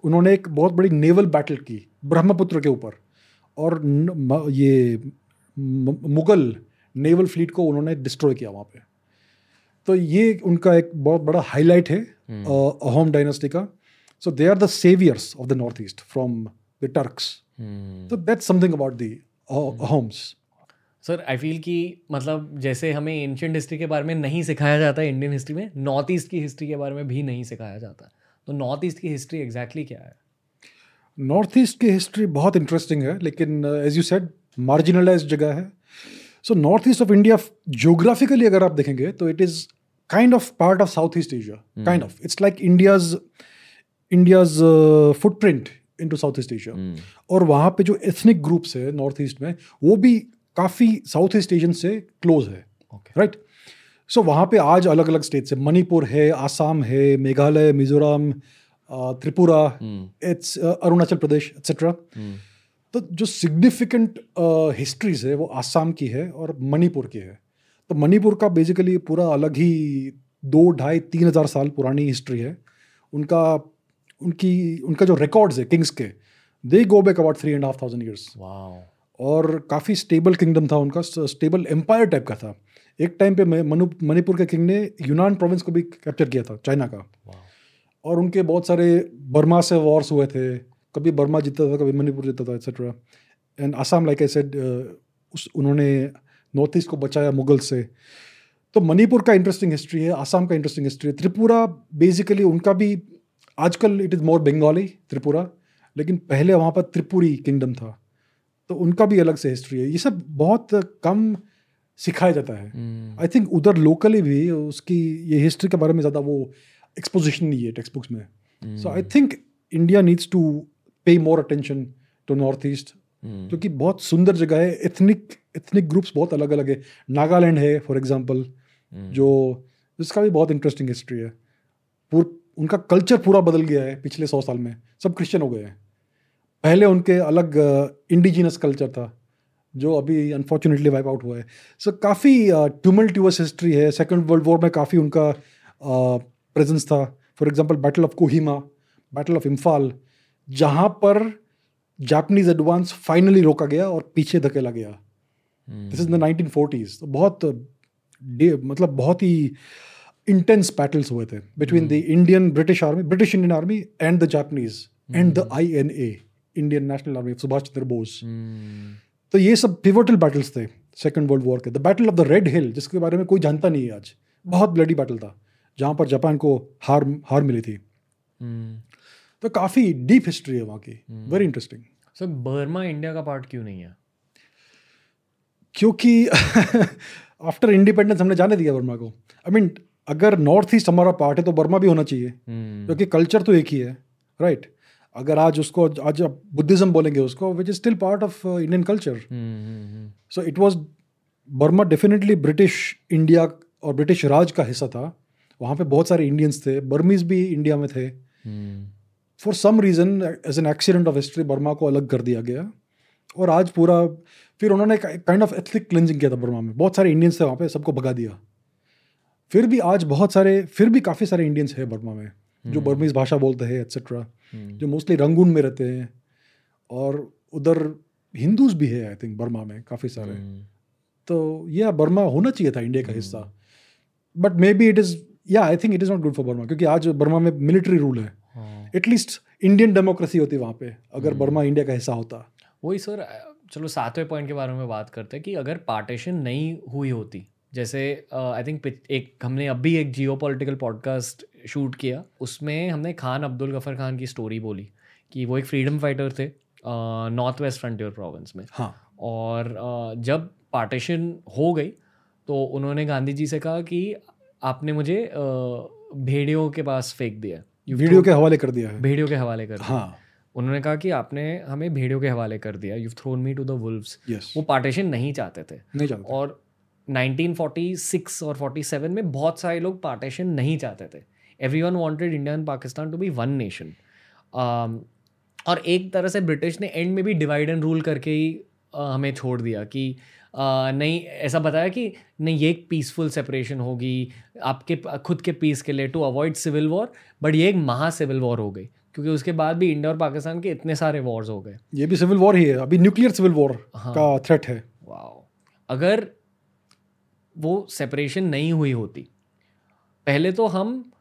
उन्होंने एक बहुत बड़ी नेवल बैटल की ब्रह्मपुत्र के ऊपर। और न, म, ये मुगल नेवल फ्लीट को उन्होंने डिस्ट्रॉय किया वहाँ पे। तो ये उनका एक बहुत बड़ा हाईलाइट है अहोम डायनेस्टी का। So they are the saviours of the North East from the Turks तो that's something about the Ahoms sir I feel कि मतलब जैसे हमें एंशियंट हिस्ट्री के बारे में नहीं सिखाया जाता है इंडियन हिस्ट्री में नॉर्थ ईस्ट की हिस्ट्री के बारे में भी नहीं सिखाया जाता। तो नॉर्थ ईस्ट की हिस्ट्री एग्जैक्टली क्या है? नॉर्थ ईस्ट की हिस्ट्री बहुत इंटरेस्टिंग है लेकिन एज यू सेड मार्जिनलाइज जगह है। So North East of India geographically अगर आप देखेंगे तो it is kind of part of South East Asia kind of it's like India's India's footprint into South East Asia और वहाँ पे जो एथनिक ग्रुप्स है नॉर्थ ईस्ट में वो भी काफ़ी साउथ ईस्ट एशियन से क्लोज है. राइट सो वहाँ पे आज अलग अलग स्टेट्स है. मणिपुर है आसाम है मेघालय मिजोरम त्रिपुरा इट्स अरुणाचल प्रदेश एक्सेट्रा तो जो सिग्निफिकेंट हिस्ट्रीज है वो आसाम की है और मणिपुर की है। तो मणिपुर का बेसिकली पूरा अलग ही दो ढाई तीन हज़ार साल पुरानी हिस्ट्री है। उनका उनकी उनका जो रिकॉर्ड्स है किंग्स के they go back about three and half thousand years और काफ़ी स्टेबल किंगडम था उनका स्टेबल एम्पायर टाइप का था। एक टाइम पे मणिपुर के किंग ने यूनान प्रोविंस को भी कैप्चर किया था चाइना का। और उनके बहुत सारे बर्मा से वॉर्स हुए थे। कभी बर्मा जीतता था कभी मणिपुर जीतता था etcetera and Assam like I said उस उन्होंने नॉर्थ ईस्ट को बचाया मुगल से। तो मणिपुर का इंटरेस्टिंग हिस्ट्री है आसाम का इंटरेस्टिंग हिस्ट्री है। त्रिपुरा बेसिकली उनका भी आजकल it is more Bengali Tripura लेकिन पहले वहाँ पर त्रिपुरी किंगडम था। तो उनका भी अलग से हिस्ट्री है। ये सब बहुत कम सिखाया जाता है। Hmm. आई थिंक उधर लोकली भी उसकी ये हिस्ट्री के बारे में ज़्यादा वो एक्सपोजिशन नहीं है टेक्स्ट बुक्स में so I think India needs to pay more attention to North East. क्योंकि बहुत सुंदर जगह है एथनिक एथनिक ग्रुप्स बहुत अलग अलग है। नागालैंड है फॉर एग्जांपल Hmm. जो जिसका भी बहुत इंटरेस्टिंग हिस्ट्री है। पूर उनका कल्चर पूरा बदल गया है पिछले सौ साल में। सब क्रिश्चियन हो गए हैं। पहले उनके अलग इंडिजिनस कल्चर था जो अभी अनफॉर्चुनेटली वाइप आउट हुआ है। सो so, काफ़ी ट्यूमल्टिवस हिस्ट्री है। सेकेंड वर्ल्ड वॉर में काफ़ी उनका प्रेजेंस था। For example battle of Kohima battle of Imphal जहाँ पर जापानीज एडवांस फाइनली रोका गया और पीछे धकेला गया. This is the nineteen forties तो बहुत मतलब बहुत ही इंटेंस बैटल्स हुए थे between the Indian British army British Indian army and the Japanese and the I N A Indian national army Subhash Chandra Bose. तो ये सब पिवटल बैटल्स थे सेकेंड वर्ल्ड वॉर के। The battle of the red hill जिसके बारे में कोई जानता नहीं है आज बहुत ब्लडी बैटल था जहाँ पर जापान को हार हार मिली थी। Hmm. तो काफ़ी डीप हिस्ट्री है वहाँ की। Very interesting sir Burma India का पार्ट क्यों नहीं है? क्योंकि आफ्टर इंडिपेंडेंस हमने जाने दिया बर्मा को। आई मीन अगर नॉर्थ ईस्ट हमारा पार्ट है तो बर्मा भी होना चाहिए। Hmm. क्योंकि कल्चर तो एक ही है राइट अगर आज उसको आज आप बुद्धिज्म बोलेंगे उसको which is still part of Indian culture. So it was Burma definitely British India और ब्रिटिश राज का हिस्सा था। वहाँ पे बहुत सारे इंडियंस थे बर्मीज भी इंडिया में थे। Hmm. For some reason as an accident of history Burma को अलग कर दिया गया। और आज पूरा फिर उन्होंने काइंड ऑफ़ एथनिक क्लिनजिंग किया था बर्मा में। बहुत सारे इंडियंस थे वहाँ पे सबको भगा दिया। फिर भी आज बहुत सारे फिर भी काफ़ी सारे इंडियंस हैं बर्मा में जो बर्मीज भाषा बोलते हैं एक्सेट्रा Hmm. जो मोस्टली रंगून में रहते हैं और उधर हिंदूज भी है आई थिंक बर्मा में काफ़ी सारे। Hmm. तो यह बर्मा होना चाहिए था इंडिया का हिस्सा। But maybe it is yeah I think it is not good for Burma क्योंकि आज बर्मा में मिलिट्री रूल हाँ. एटलीस्ट इंडियन डेमोक्रेसी होती वहाँ पे अगर बर्मा इंडिया का हिस्सा होता। वही सर चलो सातवें पॉइंट के बारे में बात करते हैं कि अगर पार्टीशन नहीं हुई होती जैसे आई थिंक एक हमने अभी एक जियो पॉलिटिकल पॉडकास्ट शूट किया उसमें हमने खान अब्दुल गफर खान की स्टोरी बोली कि वो एक फ्रीडम फाइटर थे नॉर्थ वेस्ट फ्रंटियर प्रोविंस में। हाँ। और अ, जब पार्टीशन हो गई तो उन्होंने गांधी जी से कहा कि आपने मुझे अ, भेड़ियों के पास फेंक दिया वीडियो के हवाले कर दिया है। भेड़ियों के हवाले कर दिया। हाँ। उन्होंने कहा कि आपने हमें भेड़ियों के हवाले कर दिया। You thrown me to the wolves वो पार्टीशन नहीं चाहते थे। नहीं जानता और 1946 और 47 में बहुत सारे लोग पार्टीशन नहीं चाहते थे। Every one wanted India and Pakistan to be one nation और एक तरह से ब्रिटिश ने एंड में भी डिवाइड एंड रूल करके ही uh, हमें छोड़ दिया कि नहीं ऐसा बताया कि नहीं ये एक पीसफुल सेपरेशन होगी आपके खुद के पीस के लिए to avoid civil war but ये एक महा सिविल वॉर हो गई क्योंकि उसके बाद भी इंडिया और पाकिस्तान के इतने सारे वॉर्स हो गए। ये भी सिविल वॉर ही है अभी न्यूक्लियर सिविल वॉर हाँ। का थ्रेट है। वाओ अगर वो सेपरेशन नहीं हुई होती पहले तो हम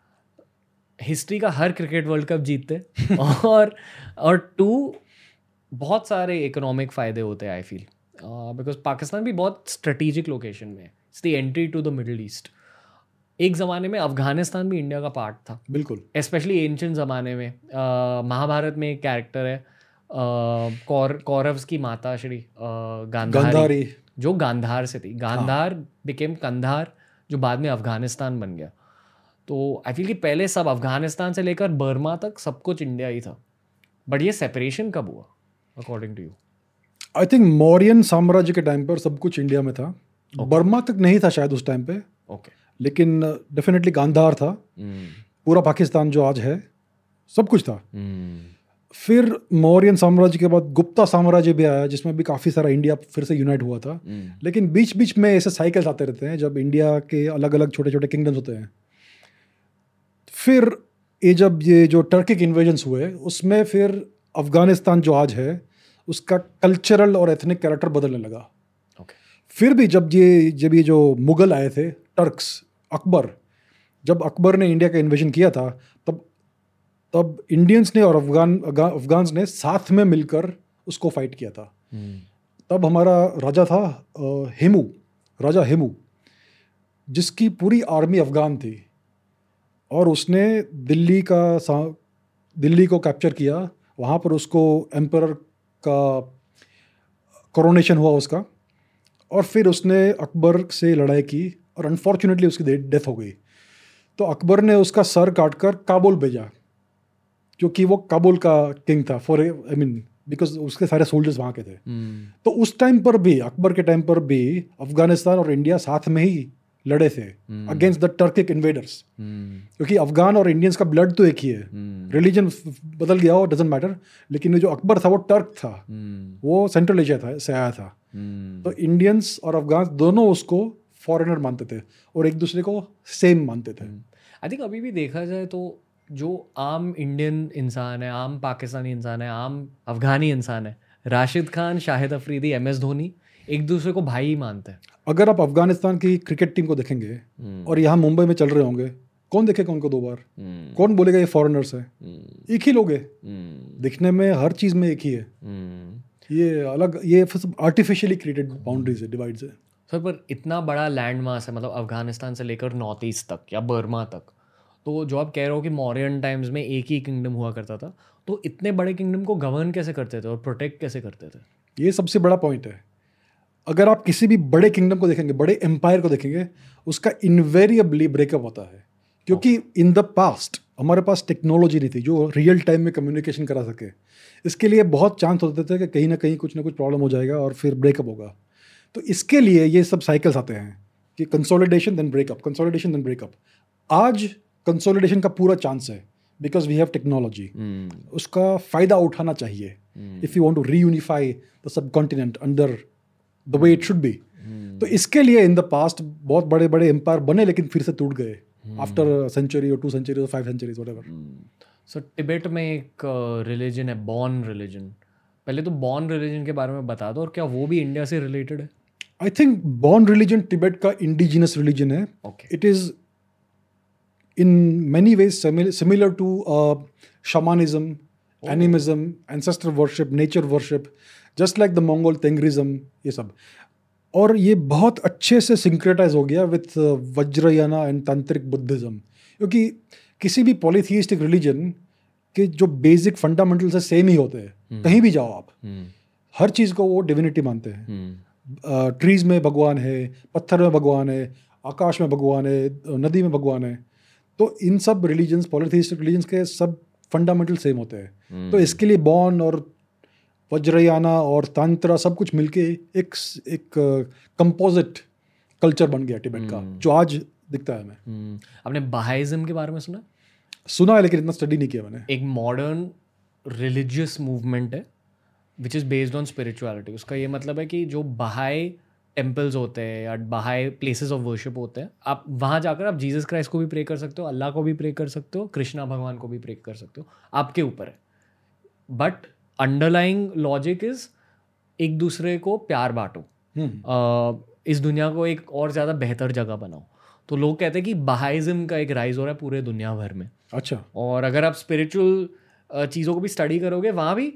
हिस्ट्री का हर क्रिकेट वर्ल्ड कप जीतते और और टू बहुत सारे इकोनॉमिक फ़ायदे होते हैं आई फील बिकॉज़ पाकिस्तान भी बहुत स्ट्रेटिजिक लोकेशन में है. It's the entry to the Middle East एक ज़माने में अफ़गानिस्तान भी इंडिया का पार्ट था. बिल्कुल. स्पेशली एंशंट ज़माने में. अ, महाभारत में एक कैरेक्टर है कौर कौरव्स की माता श्री गांधारी. गांधारी. जो गांधार से थी. गांधार बिकेम कंधार जो बाद में अफ़गानिस्तान बन गया. तो आई फील कि पहले सब अफ़गानिस्तान से लेकर बर्मा तक सब कुछ इंडिया ही था. बट ये सेपरेशन कब हुआ according to you I think Mauryan साम्राज्य के टाइम पर सब कुछ इंडिया में था। बर्मा तक नहीं था शायद उस टाइम पे। ओके लेकिन डेफिनेटली गांधार था। पूरा पाकिस्तान जो आज है सब कुछ था। फिर मौर्यन साम्राज्य के बाद गुप्ता साम्राज्य भी आया जिसमें भी काफ़ी सारा इंडिया फिर से यूनाइट हुआ था। लेकिन बीच बीच में ऐसे साइकिल्स आते रहते हैं जब इंडिया के अलग अलग छोटे छोटे किंगडम्स होते हैं। फिर ये जब ये जो टर्किक इन्वेजन्स हुए उसमें फिर अफ़गानिस्तान जो आज है उसका कल्चरल और एथनिक कैरेक्टर बदलने लगा। ओके फिर भी जब ये जब ये जो मुगल आए थे टर्क्स अकबर जब अकबर ने इंडिया का इन्वेजन किया था तब तब इंडियंस ने और अफगान अफगान्स ने साथ में मिलकर उसको फाइट किया था। तब हमारा राजा था हेमू राजा हेमू जिसकी पूरी आर्मी अफगान थी। और उसने दिल्ली का दिल्ली को कैप्चर किया वहाँ पर उसको एम्पर का कोरोनेशन हुआ उसका और फिर उसने अकबर से लड़ाई की और अनफॉर्चुनेटली उसकी डेथ हो गई तो अकबर ने उसका सर काट कर काबुल भेजा क्योंकि वो काबुल का किंग था फॉर आई मीन बिकॉज़ उसके सारे सोल्जर्स वहाँ के थे hmm. तो उस टाइम पर भी अकबर के टाइम पर भी अफ़गानिस्तान और इंडिया साथ में ही लड़े थे अगेंस्ट द टर्किक इन्वेडर्स क्योंकि अफगान और इंडियंस का ब्लड तो एक ही है। रिलीजन बदल गया हो डजेंट मैटर लेकिन जो अकबर था वो टर्क था। वो सेंट्रल एशिया था से आया था। तो इंडियंस और अफगान दोनों उसको फॉरेनर मानते थे और एक दूसरे को सेम मानते थे। आई थिंक अभी भी देखा जाए तो जो आम इंडियन इंसान है आम पाकिस्तानी इंसान है आम अफगानी इंसान है राशिद खान शाहिद अफरीदी एम एस धोनी एक दूसरे को भाई ही मानते हैं। अगर आप अफ़गानिस्तान की क्रिकेट टीम को देखेंगे और यहाँ मुंबई में चल रहे होंगे कौन देखेगा उनको दो बार? कौन बोलेगा ये फॉरेनर्स है? एक ही लोग है। दिखने में हर चीज़ में एक ही है। ये अलग ये आर्टिफिशियली क्रिएटेड बाउंड्रीज है डिवाइड्स है। सर पर इतना बड़ा लैंड मास है मतलब अफ़गानिस्तान से लेकर नॉर्थ ईस्ट तक या बर्मा तक तो जो आप कह रहे हो कि मौर्यन टाइम्स में एक ही किंगडम हुआ करता था तो इतने बड़े किंगडम को गवर्न कैसे करते थे और प्रोटेक्ट कैसे करते थे? ये सबसे बड़ा पॉइंट है। अगर आप किसी भी बड़े किंगडम को देखेंगे बड़े एम्पायर को देखेंगे उसका इन्वेरिएबली ब्रेकअप होता है। क्योंकि इन द पास्ट हमारे पास टेक्नोलॉजी नहीं थी जो रियल टाइम में कम्युनिकेशन करा सके। इसके लिए बहुत चांस होते थे कि कहीं ना कहीं कुछ ना कुछ प्रॉब्लम हो जाएगा और फिर ब्रेकअप होगा। तो इसके लिए ये सब साइकिल्स आते हैं कि consolidation then breakup consolidation then breakup आज कंसोलिडेशन का पूरा चांस है बिकॉज़ वी हैव टेक्नोलॉजी उसका फ़ायदा उठाना चाहिए। If you want to reunify the subcontinent under the way it should be तो इसके लिए इन द पास्ट बहुत बड़े बड़े एम्पायर बने लेकिन फिर से टूट गए। आफ्टर सेंचुरी और टू सेंचुरी और five centuries what so Tibet में एक रिलीजन है बॉर्न रिलीजन पहले तो बॉर्न रिलीजन के बारे में बता दो और क्या वो भी इंडिया से रिलेटेड है? I think Bon religion Tibet का इंडिजिनस रिलीजन है। Okay is in in many ways simil- similar to uh, shamanism, animism, ancestor worship, like the Mongol like the Mongol Tengrism, ये सब। और ये बहुत अच्छे से सिंक्रेटाइज हो गया with Vajrayana and tantric Buddhism क्योंकि किसी भी पॉलीथिस्टिक रिलीजन के जो बेसिक फंडामेंटल से सेम ही होते हैं। hmm. कहीं भी जाओ आप। hmm. हर चीज़ को वो डिविनिटी मानते हैं। hmm. ट्रीज में भगवान है पत्थर में भगवान है आकाश में भगवान है नदी में भगवान है। तो इन सब रिलीजन्स पॉलिथिस्टिक रिलीजन्स के सब फंडामेंटल सेम होते हैं। तो इसके लिए बॉन और वज्रयाना और तांत्रा सब कुछ मिलके एक एक कंपोजिट कल्चर बन गया टिबेट का जो आज दिखता है हमें। हम्म, आपने बहाइज्म के बारे में सुना? सुना है लेकिन इतना स्टडी नहीं किया मैंने। एक मॉडर्न रिलीजियस मूवमेंट है which is based on spirituality उसका ये मतलब है कि जो बहाई टेम्पल्स होते हैं या बहाई प्लेसेस ऑफ़ वर्शिप होते हैं आप वहाँ जाकर आप जीसस क्राइस्ट को भी प्रे कर सकते हो अल्लाह को भी प्रे कर सकते हो कृष्णा भगवान को भी प्रे कर सकते हो आपके ऊपर है। बट अंडरलाइंग लॉजिक इज़ एक दूसरे को प्यार बांटो। इस दुनिया को एक और ज़्यादा बेहतर जगह बनाओ। तो लोग कहते हैं कि बहाइज़म का एक राइज हो रहा है पूरे दुनिया भर में। अच्छा। और अगर आप स्पिरिचुअल चीज़ों को भी स्टडी करोगे वहाँ भी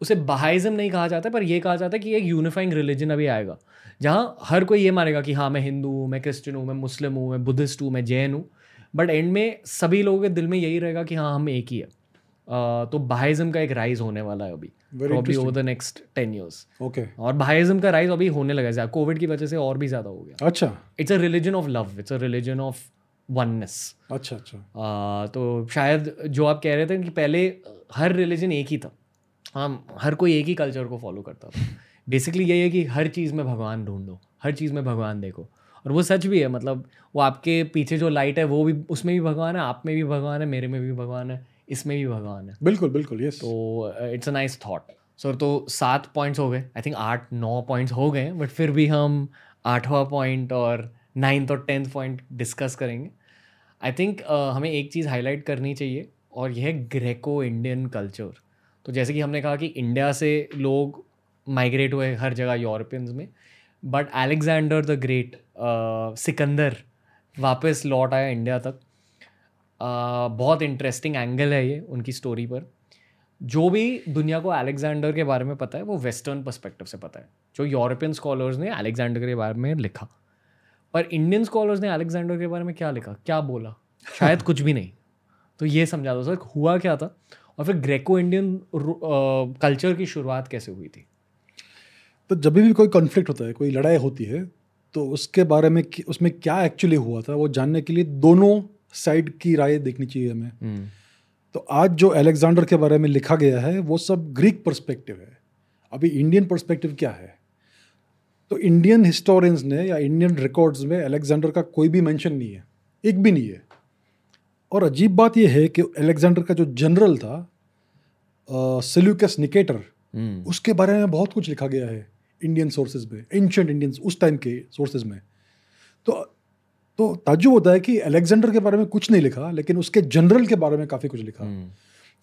उसे बहाइज़म नहीं कहा जाता पर यह कहा जाता है कि एक यूनिफाइंग रिलीजन अभी आएगा जहाँ हर कोई ये मानेगा कि हाँ मैं हिंदू हूँ मैं क्रिश्चियन हूँ मैं मुस्लिम हूँ मैं बुद्धिस्ट हूँ मैं जैन हूँ। बट एंड में सभी लोगों के दिल में यही रहेगा कि हाँ हम एक ही है। तो बहाइज़म का एक राइज होने वाला है अभी probably over the next ten years okay और भाईज़म का राइज अभी होने लगा है कोविड की वजह से और भी ज़्यादा हो गया। अच्छा। It's a religion of love it's a religion of oneness अच्छा अच्छा। तो शायद जो आप कह रहे थे कि पहले हर रिलीजन एक ही था। हम हर कोई एक ही कल्चर को फॉलो करता था। बेसिकली यही है कि हर चीज़ में भगवान ढूंढो हर चीज़ में भगवान देखो। और वो सच भी है मतलब वो आपके पीछे जो लाइट है वो भी उसमें भी भगवान है आप में भी भगवान है मेरे में भी भगवान है। इसमें भी भगवान है। बिल्कुल बिल्कुल यस तो it's a nice thought sir तो सात पॉइंट्स हो गए. आई थिंक आठ नौ पॉइंट्स हो गए बट फिर भी हम आठवां पॉइंट और नाइन्थ और टेंथ पॉइंट डिस्कस करेंगे. आई थिंक uh, हमें एक चीज़ हाईलाइट करनी चाहिए और यह है ग्रेको इंडियन कल्चर तो जैसे कि हमने कहा कि इंडिया से लोग माइग्रेट हुए हर जगह यूरोपियंस में but Alexander the great Sikandar वापस लौट आया इंडिया तक. बहुत इंटरेस्टिंग एंगल है ये उनकी स्टोरी पर। जो भी दुनिया को अलेक्जेंडर के बारे में पता है, वो वेस्टर्न पर्सपेक्टिव से पता है। जो यूरोपियन स्कॉलर्स ने अलेक्जेंडर के बारे में लिखा। पर इंडियन स्कॉलर्स ने अलेक्जेंडर के बारे में क्या लिखा? क्या बोला? शायद कुछ भी नहीं। तो ये समझा दो। सर, हुआ क्या था? और फिर ग्रेको इंडियन कल्चर की शुरुआत कैसे हुई थी? तो जब भी कोई कॉन्फ्लिक्ट होता है, कोई लड़ाई होती है तो उसके बारे में उसमें क्या एक्चुअली हुआ था, वो जानने के लिए दोनों साइड की राय देखनी चाहिए हमें। तो आज जो अलेक्जेंडर के बारे में लिखा गया है वो सब ग्रीक पर्सपेक्टिव है। अभी इंडियन पर्सपेक्टिव क्या है? तो इंडियन हिस्टोरियंस ने या इंडियन रिकॉर्ड्स में अलेक्जेंडर का कोई भी मेंशन नहीं है। एक भी नहीं है। और अजीब बात यह है कि अलेक्जेंडर का जो जनरल था सेल्यूकस निकेटर उसके बारे में बहुत कुछ लिखा गया है इंडियन सोर्सेज में एंशंट इंडियन उस टाइम के सोर्सेज में। तो तो ताजुब होता है कि अलेक्जेंडर के बारे में कुछ नहीं लिखा लेकिन उसके जनरल के बारे में काफ़ी कुछ लिखा।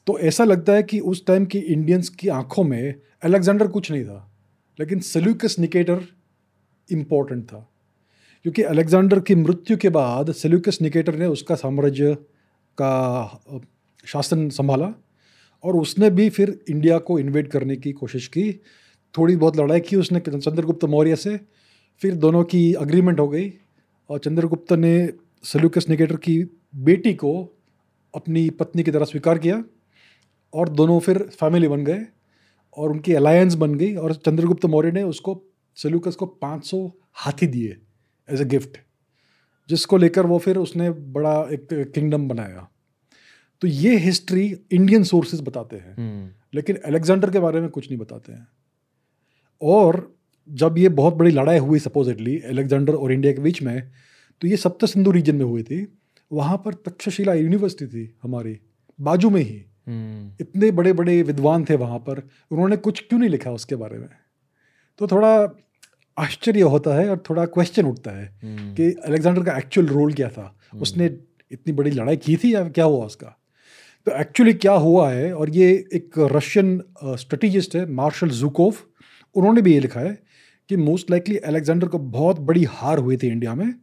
तो ऐसा लगता है कि उस टाइम की इंडियंस की आँखों में अलेक्जेंडर कुछ नहीं था लेकिन सेल्यूकस निकेटर इम्पोर्टेंट था। क्योंकि अलेक्जेंडर की मृत्यु के बाद सेल्यूकस निकेटर ने उसका साम्राज्य का शासन संभाला और उसने भी फिर इंडिया को इन्वेट करने की कोशिश की। थोड़ी बहुत लड़ाई की उसने चंद्रगुप्त मौर्य से फिर दोनों की अग्रीमेंट हो गई। और चंद्रगुप्त ने सेल्यूकस निकेटर की बेटी को अपनी पत्नी की तरह स्वीकार किया और दोनों फिर फैमिली बन गए और उनकी अलायंस बन गई और चंद्रगुप्त मौर्य ने उसको सेल्यूकस को 500 हाथी दिए एज ए गिफ्ट जिसको लेकर वो फिर उसने बड़ा एक किंगडम बनाया। तो ये हिस्ट्री इंडियन सोर्सेज बताते हैं लेकिन अलेक्जेंडर के बारे में कुछ नहीं बताते हैं। और जब ये बहुत बड़ी लड़ाई हुई सपोजिटली अलेक्जेंडर और इंडिया के बीच में तो ये सप्त सिंधु रीजन में हुई थी। वहाँ पर तक्षशिला यूनिवर्सिटी थी हमारी बाजू में ही। इतने बड़े बड़े विद्वान थे वहाँ पर उन्होंने कुछ क्यों नहीं लिखा उसके बारे में? तो थोड़ा आश्चर्य होता है और थोड़ा क्वेश्चन उठता है कि अलेक्जेंडर का एक्चुअल रोल क्या था? उसने इतनी बड़ी लड़ाई की थी या क्या हुआ उसका? तो एक्चुअली क्या हुआ है और ये एक रशियन स्ट्रेटिजिस्ट है मार्शल जूकोव उन्होंने भी ये लिखा है। कि मोस्ट लाइकली अलेक्जेंडर को बहुत बड़ी हार हुई थी इंडिया में।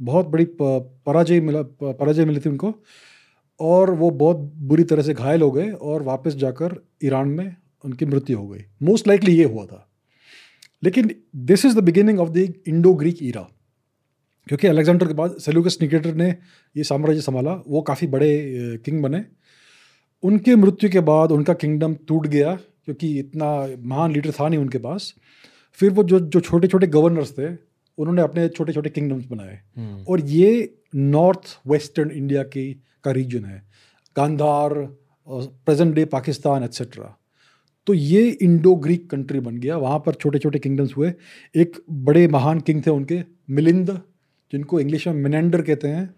बहुत बड़ी पराजय मिला पराजय मिली थी उनको। और वो बहुत बुरी तरह से घायल हो गए और वापस जाकर ईरान में उनकी मृत्यु हो गई। मोस्ट लाइकली ये हुआ था। लेकिन this is the beginning of the Indo Greek era क्योंकि अलेक्जेंडर के बाद सेल्यूकस निकेटर ने ये साम्राज्य संभाला। वो काफ़ी बड़े किंग बने। उनके मृत्यु के बाद उनका किंगडम टूट गया, क्योंकि इतना महान लीडर था नहीं उनके पास। फिर वो जो जो छोटे छोटे गवर्नर्स थे उन्होंने अपने छोटे छोटे किंगडम्स बनाए और ये नॉर्थ वेस्टर्न इंडिया की का रीजन है। Gandhara present day Pakistan etcetera तो ये इंडो ग्रीक कंट्री बन गया। वहाँ पर छोटे छोटे किंगडम्स हुए। एक बड़े महान किंग थे उनके मिलिंद जिनको इंग्लिश में मिनेंडर कहते हैं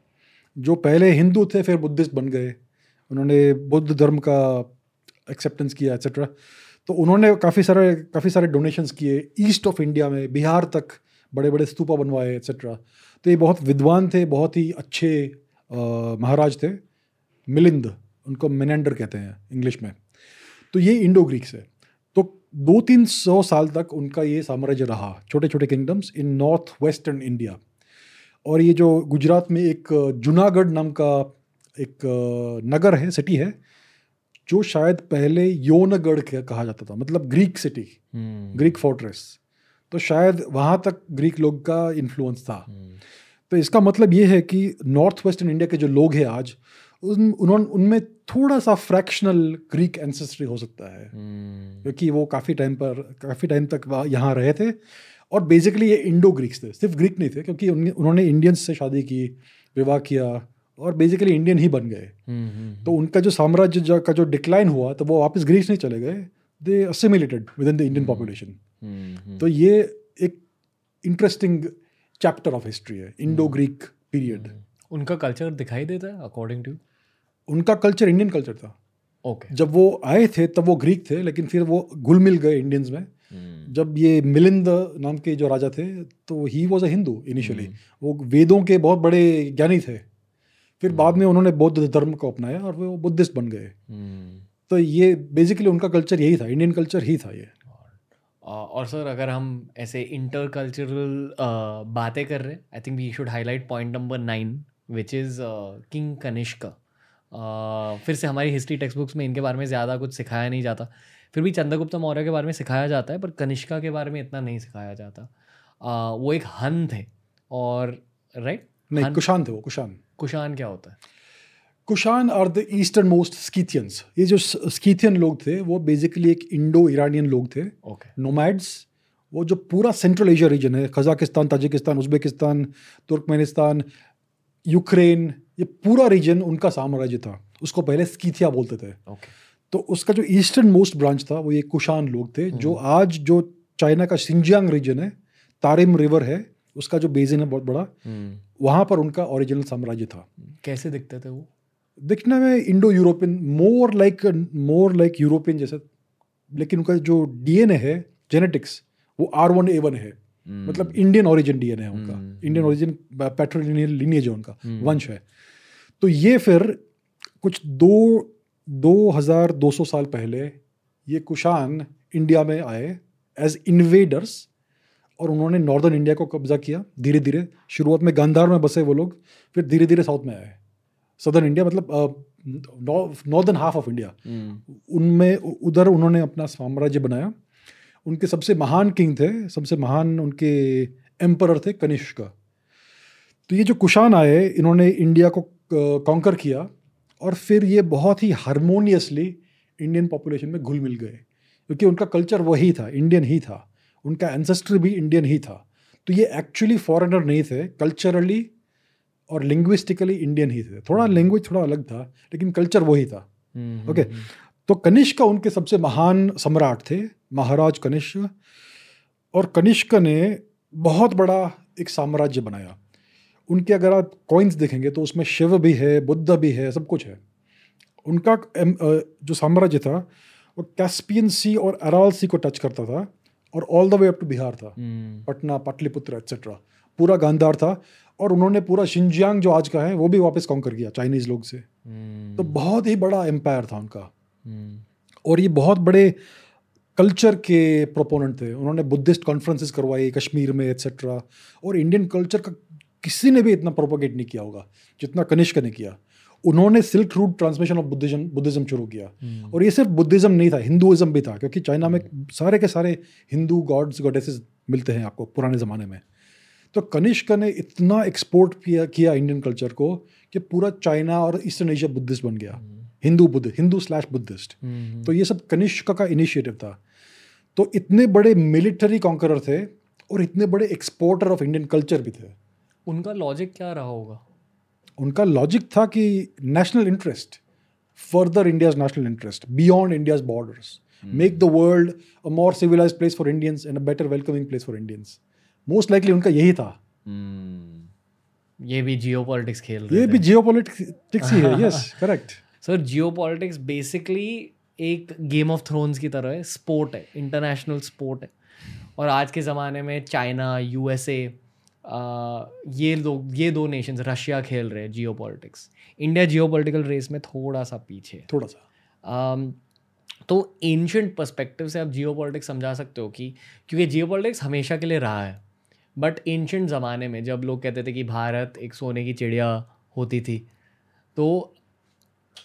जो पहले हिंदू थे फिर बुद्धिस्ट बन गए। उन्होंने बुद्ध धर्म का एक्सेप्टेंस किया एट्सेट्रा तो उन्होंने काफ़ी सारे काफ़ी सारे डोनेशंस किए ईस्ट ऑफ़ इंडिया में, बिहार तक बड़े बड़े स्तूपा बनवाए एक्सेट्रा तो ये बहुत विद्वान थे, बहुत ही अच्छे महाराज थे, मिलिंद, उनको मिनेंडर कहते हैं इंग्लिश में। तो ये इंडो ग्रीक्स है। तो दो तीन सौ साल तक उनका ये साम्राज्य रहा छोटे छोटे kingdoms in North western India और ये जो गुजरात में एक, जूनागढ़ नाम का एक नगर है सिटी है जो शायद पहले योनगढ़ कह- कहा जाता था मतलब ग्रीक सिटी ग्रीक फोर्ट्रेस तो शायद वहाँ तक ग्रीक लोग का इन्फ्लुएंस था। तो इसका मतलब ये है कि नॉर्थ वेस्टर्न इंडिया के जो लोग हैं आज उन उन्होंने उनमें थोड़ा सा फ्रैक्शनल ग्रीक एंसेस्ट्री हो सकता है। हम्म, क्योंकि वो काफ़ी टाइम पर काफ़ी टाइम तक यहाँ रहे थे। और बेसिकली ये इंडो ग्रीक्स थे सिर्फ़ ग्रीक नहीं थे क्योंकि उन्होंने इंडियंस से शादी की विवाह किया और बेसिकली इंडियन ही बन गए। हम्म, हम्म, तो उनका जो साम्राज्य का जो डिक्लाइन हुआ तो वो वापस ग्रीस नहीं चले गए। They assimilated within the Indian population तो ये एक इंटरेस्टिंग चैप्टर ऑफ़ हिस्ट्री है इंडो ग्रीक पीरियड उनका कल्चर दिखाई देता है अकॉर्डिंग टू उनका कल्चर इंडियन कल्चर था। Okay okay. जब वो आए थे तब वो ग्रीक थे लेकिन फिर वो घुल मिल गए इंडियंस में। hmm. जब ये मिलिंद नाम के जो राजा थे तो he was a Hindu initially वो वेदों के बहुत बड़े ज्ञानी थे। फिर बाद में उन्होंने बौद्ध धर्म को अपनाया और वो बुद्धिस्ट बन गए। तो ये बेसिकली उनका कल्चर यही था इंडियन कल्चर ही था ये। और सर अगर हम ऐसे इंटर कल्चरल बातें कर रहे हैं I think we should highlight point number nine which is king Kanishka फिर से हमारी हिस्ट्री टेक्स्ट बुक्स में इनके बारे में ज़्यादा कुछ सिखाया नहीं जाता। फिर भी चंद्रगुप्त मौर्य के बारे में सिखाया जाता है पर कनिष्का के बारे में इतना नहीं सिखाया जाता। अ, वो एक हन थे और राइट नहीं हन- कुशान थे वो कुशान कुशान क्या होता है? Kushan are the easternmost Scythians ये जो स्कीथियन लोग थे वो बेसिकली एक इंडो ईरानियन लोग थे। ओके नोमैड्स वो जो पूरा सेंट्रल एशिया रीजन है Kazakhstan Tajikistan Uzbekistan Turkmenistan Ukraine ये पूरा रीजन उनका साम्राज्य था। उसको पहले स्कीथिया बोलते थे। ओके तो उसका जो ईस्टर्न मोस्ट ब्रांच था वो ये कुशान लोग थे जो आज जो चाइना का सिंजियांग रीजन है तारिम रिवर है उसका जो बेसिन है बहुत बड़ा वहाँ पर उनका ओरिजिनल साम्राज्य था। कैसे दिखते थे वो? दिखने में Indo European more like more like European जैसा लेकिन उनका जो डीएनए है जेनेटिक्स वो आर वन ए वन है। मतलब इंडियन ओरिजिन डीएनए है उनका। Hmm, Indian origin patrilineal lineage है उनका हम्म। वंश है। तो ये फिर कुछ दो दो हज़ार दो सौ साल पहले ये कुशान इंडिया में आए एज इन्वेडर्स और उन्होंने नॉर्दर्न इंडिया को कब्जा किया धीरे धीरे शुरुआत में गांधार में बसे वो लोग फिर धीरे धीरे साउथ में आए। सदर्न इंडिया मतलब नॉर्दर्न हाफ़ ऑफ़ इंडिया उनमें उधर उन्होंने अपना साम्राज्य बनाया। उनके सबसे महान किंग थे सबसे महान उनके एम्पर थे कनिष्क। तो ये जो कुशान आए इन्होंने इंडिया को कॉन्कर किया और फिर ये बहुत ही हारमोनियसली इंडियन पॉपुलेशन में घुल मिल गए। क्योंकि उनका कल्चर वही था इंडियन ही था। उनका एंसेस्ट्री भी इंडियन ही था। तो ये एक्चुअली फॉरेनर नहीं थे कल्चरली और लिंग्विस्टिकली इंडियन ही थे। थोड़ा लैंग्वेज थोड़ा अलग था लेकिन कल्चर वही था। ओके तो कनिष्क उनके सबसे महान सम्राट थे महाराज कनिष्क। और कनिष्क ने बहुत बड़ा एक साम्राज्य बनाया। उनके अगर आप कॉइन्स देखेंगे तो उसमें शिव भी है बुद्ध भी है सब कुछ है। उनका जो साम्राज्य था वो कैस्पियन सी और अराल सी को टच करता था। और all the way up to Bihar था पटना पाटलिपुत्र एक्सेट्रा पूरा गांधार था और उन्होंने पूरा शिंजियांग जो आज का है वो भी वापस कॉन्कर किया चाइनीज़ लोग से। तो बहुत ही बड़ा एम्पायर था उनका। और ये बहुत बड़े कल्चर के प्रोपोनेंट थे। उन्होंने बुद्धिस्ट कॉन्फ्रेंसेस करवाई कश्मीर में एक्सेट्रा और इंडियन कल्चर का किसी ने भी इतना प्रोपोगेट नहीं किया होगा जितना कनिष्क ने किया। उन्होंने silk route transmission of Buddhism Buddhism शुरू किया। और ये सिर्फ़ बुद्धिज्म नहीं था हिंदुज़म भी था क्योंकि चाइना में सारे के सारे हिंदू गॉड्स गॉडेसेस मिलते हैं आपको पुराने ज़माने में। तो कनिष्क ने इतना एक्सपोर्ट किया किया इंडियन कल्चर को कि पूरा चाइना और ईस्टर्न एशिया बुद्धिस्ट बन गया। Hindu Buddha Hindu slash Buddhist. तो ये सब कनिष्क का इनिशिएटिव था। तो इतने बड़े मिलिट्री कॉन्करर थे और इतने बड़े एक्सपोर्टर ऑफ़ इंडियन कल्चर भी थे। उनका लॉजिक क्या रहा होगा? उनका लॉजिक था कि national interest further India's national interest beyond India's borders make the world a more civilise place for Indians and a better welcoming place for Indians most likely उनका यही था। ये भी जियो पॉलिटिक्स खेल ये भी जियो पॉलिटिक्स ही है yes correct sir geo politics basically एक गेम ऑफ़ थ्रोन्स की तरह है स्पोर्ट है इंटरनेशनल स्पोर्ट है। और आज के ज़माने में चाइना यूएसए ये लोग ये दो नेशंस रशिया खेल रहे हैं geo politics India geo political race में थोड़ा सा पीछे है। थोड़ा सा। Um, तो एंशंट पर्सपेक्टिव से आप जियो पॉलिटिक्स समझा सकते हो कि क्योंकि जियो पॉलिटिक्स हमेशा के लिए रहा है। बट एंशंट ज़माने में जब लोग कहते थे कि भारत एक सोने की चिड़िया होती थी तो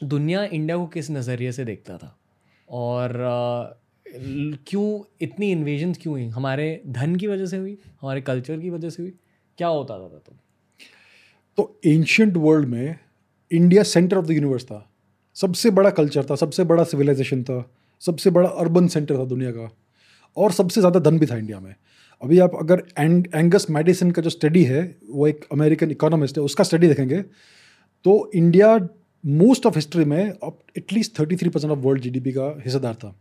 दुनिया इंडिया को किस नज़रिए से देखता था? और ल- क्यों इतनी इन्वेजन क्यों हुई? हमारे धन की वजह से हुई? हमारे कल्चर की वजह से हुई? क्या होता था तुम तो एंशियंट वर्ल्ड में India centre of the universe था। सबसे बड़ा कल्चर था सबसे बड़ा सिविलाइजेशन था सबसे बड़ा अर्बन सेंटर था दुनिया का और सबसे ज़्यादा धन भी था इंडिया में। अभी आप अगर एंग, एंगस मेडिसन का जो स्टडी है वो एक अमेरिकन इकोनॉमिस्ट है उसका स्टडी देखेंगे तो इंडिया मोस्ट ऑफ़ हिस्ट्री में at least thirty three percent of world GDP का हिस्सेदार था।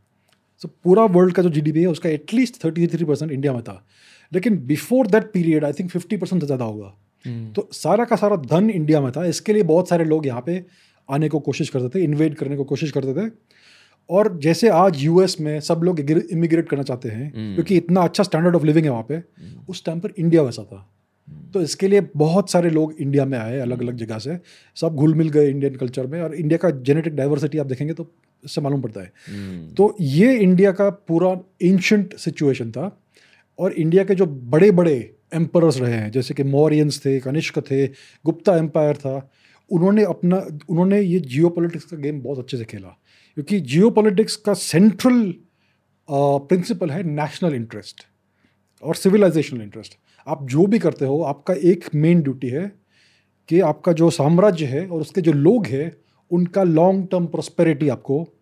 सो पूरा वर्ल्ड का जो जीडीपी है उसका at least thirty three percent India में था। लेकिन before that period I think fifty percent से ज़्यादा होगा। हम्म। तो सारा का सारा धन इंडिया में था। इसके लिए बहुत सारे लोग यहाँ पे आने को कोशिश करते थे इन्वेट करने को कोशिश करते थे। और जैसे आज यूएस में सब लोग इमिग्रेट करना चाहते हैं हम्म। क्योंकि इतना अच्छा स्टैंडर्ड ऑफ़ लिविंग है वहाँ पे उस टाइम पर इंडिया वैसा था। तो इसके लिए बहुत सारे लोग इंडिया में आए अलग अलग जगह से। सब घुल मिल गए इंडियन कल्चर में और इंडिया का जेनेटिक डाइवर्सिटी आप देखेंगे तो इससे मालूम पड़ता है। हम्म। तो ये इंडिया का पूरा एंशंट सिचुएशन था और इंडिया के जो बड़े बड़े एम्परर्स रहे हैं जैसे कि मौर्यंस थे कनिष्क थे गुप्ता एम्पायर था उन्होंने अपना उन्होंने ये जियो का गेम बहुत अच्छे से खेला। क्योंकि जियो का सेंट्रल प्रिंसिपल है नेशनल इंटरेस्ट और सिविलाइजेशनल इंटरेस्ट आप जो भी करते हो आपका एक मेन ड्यूटी है कि आपका जो साम्राज्य है और उसके जो लोग हैं उनका लॉन्ग टर्म प्रोस्पेरिटी आपको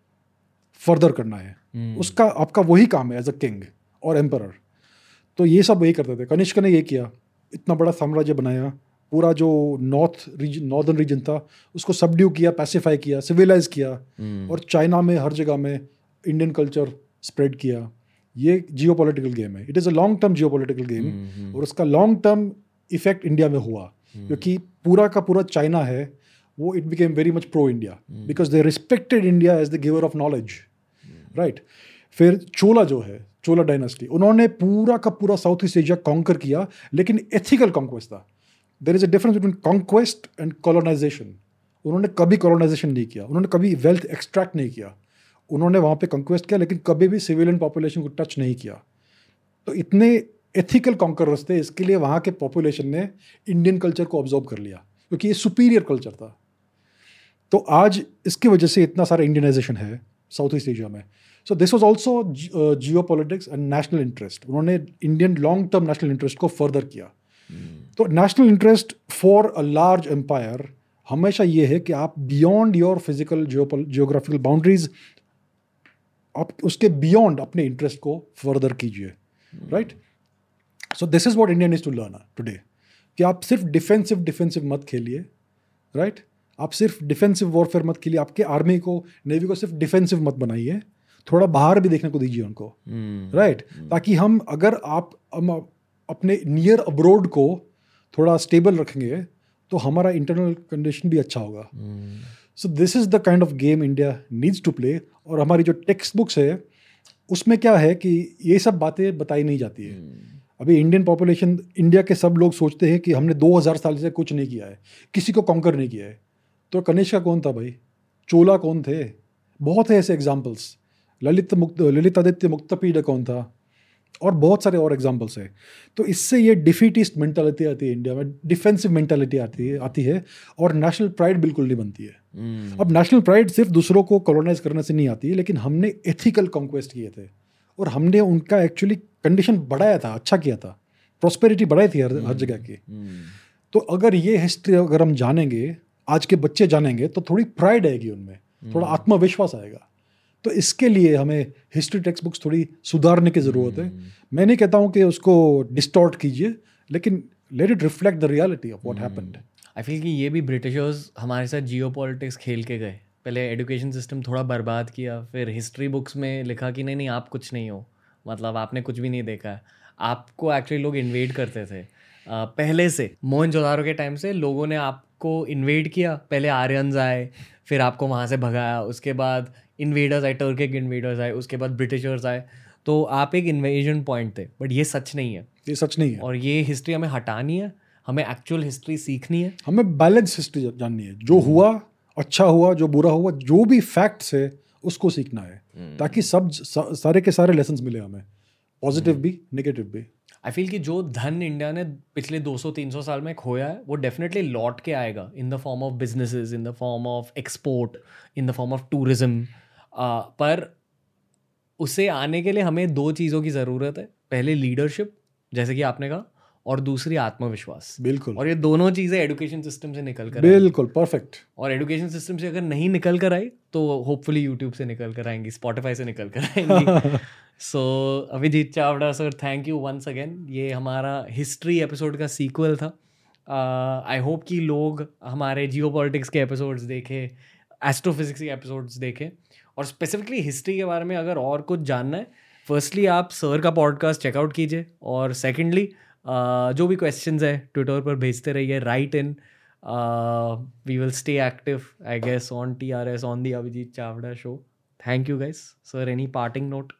फर्दर करना है। हम्म। उसका आपका वही काम है एज अ किंग और एम्पर तो ये सब वही करते थे। कनिष्क ने ये किया इतना बड़ा साम्राज्य बनाया पूरा जो नॉर्थ रीजन नॉर्दर्न रीजन था उसको सबड्यू किया पैसिफाई किया सिविलाइज किया हम्म। और चाइना में हर जगह में इंडियन कल्चर स्प्रेड किया। ये जियो गेम है। It is a long term geo game hmm, और उसका लॉन्ग टर्म इफ़ेक्ट इंडिया में हुआ। क्योंकि पूरा का पूरा चाइना है वो it became very much pro India because they respected India as the giver of knowledge right फिर चोला जो है, चोला डायनेस्टी उन्होंने पूरा का पूरा साउथ ईस्ट एशिया कॉन्कर किया, लेकिन एथिकल कॉन्क्वेस्ट था। There is a difference between conquest and colonisation उन्होंने कभी कॉलोनाइजेशन नहीं किया, उन्होंने कभी वेल्थ एक्सट्रैक्ट नहीं किया। उन्होंने वहाँ पे कंक्वेस्ट किया, लेकिन कभी भी सिविलियन पॉपुलेशन को टच नहीं किया। तो इतने एथिकल कॉन्करर्स थे, इसके लिए वहाँ के पॉपुलेशन ने इंडियन कल्चर को ऑब्जॉर्व कर लिया, क्योंकि ये सुपीरियर कल्चर था। तो आज इसकी वजह से इतना सारा इंडियनाइजेशन है साउथ ईस्ट एशिया में। So this was also geo politics and national interest उन्होंने Indian long term national interest को फर्दर किया। तो national interest for a large empire हमेशा ये है कि आप beyond your physical geographical boundaries आप उसके बियॉन्ड अपने इंटरेस्ट को फर्दर कीजिए। Right so this is what Indian is to learn today कि आप सिर्फ़ डिफेंसिव डिफेंसिव मत खेलिए। Right right? आप सिर्फ़ डिफेंसिव वॉरफेयर मत खेलिए आपके आर्मी को नेवी को सिर्फ़ डिफेंसिव मत बनाइए थोड़ा बाहर भी देखने को दीजिए उनको हम्म। Right right? hmm. ताकि हम अगर आप हम अपने नियर अब्रोड को थोड़ा स्टेबल रखेंगे तो हमारा इंटरनल कंडीशन भी अच्छा होगा so this is the kind of game India needs to play और हमारी जो टेक्स्ट बुक्स है उसमें क्या है कि ये सब बातें बताई नहीं जाती है hmm. अभी इंडियन पॉपुलेशन इंडिया के सब लोग सोचते हैं कि हमने 2000 साल से कुछ नहीं किया है किसी को कॉन्कर नहीं किया है तो कनिष्का कौन था भाई? चोला कौन थे? बहुत है ऐसे एग्जाम्पल्स ललित मुक्त ललित ललितादित्य मुक्तपीड कौन था? और बहुत सारे और एग्जाम्पल्स हैं। तो इससे ये डिफीटिस्ट मेंटालिटी आती है इंडिया में डिफेंसिव मेंटालिटी आती है आती है और नेशनल प्राइड बिल्कुल नहीं बनती है। हम्म। अब नेशनल प्राइड सिर्फ़ दूसरों को कॉलोनाइज करने से नहीं आती है लेकिन हमने एथिकल कॉन्क्वेस्ट किए थे। और हमने उनका एक्चुअली कंडीशन बढ़ाया था अच्छा किया था। प्रॉस्पेरिटी बढ़ाई थी हर हर जगह की। हम्म। तो अगर ये हिस्ट्री अगर हम जानेंगे आज के बच्चे जानेंगे तो थोड़ी प्राइड आएगी उनमें थोड़ा आत्मविश्वास आएगा। तो इसके लिए हमें हिस्ट्री टेक्स्ट बुक्स थोड़ी सुधारने की ज़रूरत है। मैं नहीं कहता हूँ कि उसको डिस्टॉर्ट कीजिए लेकिन let it reflect the reality of what happened I feel कि ये भी ब्रिटिशर्स हमारे साथ जियो पॉलिटिक्स खेल के गए। पहले एजुकेशन सिस्टम थोड़ा बर्बाद किया फिर हिस्ट्री बुक्स में लिखा कि नहीं नहीं आप कुछ नहीं हो। मतलब आपने कुछ भी नहीं देखा। आपको एक्चुअली लोग इन्वेट करते थे। पहले से मोहन के टाइम से लोगों ने आपको इन्वेट किया। पहले आर्यंस आए फिर आपको वहाँ से भगाया। उसके बाद इन्वेडर्स आए टर्किक इन्वेडर्स आए उसके बाद ब्रिटिशर्स आए। तो आप एक इन्वेजन पॉइंट थे बट ये सच नहीं है। ये सच नहीं है। और ये हिस्ट्री हमें हटानी है हमें एक्चुअल हिस्ट्री सीखनी है। हमें बैलेंस हिस्ट्री जाननी है। जो हुआ अच्छा हुआ जो बुरा हुआ जो भी फैक्ट्स है उसको सीखना है। ताकि सब सारे के सारे लेसन मिले हमें। पॉजिटिव भी नेगेटिव भी। आई फील कि जो धन इंडिया ने पिछले 200-300 साल में खोया है, वो डेफिनेटली लौट के आएगा in the form of businesses in the form of export in the form of tourism पर उसे आने के लिए हमें दो चीज़ों की ज़रूरत है। पहले लीडरशिप जैसे कि आपने कहा और दूसरी आत्मविश्वास। बिल्कुल। और ये दोनों चीज़ें एजुकेशन सिस्टम से निकल कर बिल्कुल परफेक्ट और एजुकेशन सिस्टम से अगर नहीं निकल कर आई तो होपफुली यूट्यूब से निकल कर आएँगी स्पॉटिफाई से निकल कर आएँगी। So so, Abhijit Chavda sir thank you once again ये हमारा हिस्ट्री एपिसोड का सीक्वल था। आई uh, होप कि लोग हमारे जियो के एपिसोड्स देखें एस्ट्रोफिजिक्स के एपिसोड्स देखें। और स्पेसिफिकली हिस्ट्री के बारे में अगर और कुछ जानना है फर्स्टली आप सर का पॉडकास्ट चेकआउट कीजिए। और सेकेंडली जो भी क्वेश्चन है ट्विटर पर भेजते रहिए right in we will stay active I guess on T R S on the Abhijit Chavda show thank you guys sir any parting note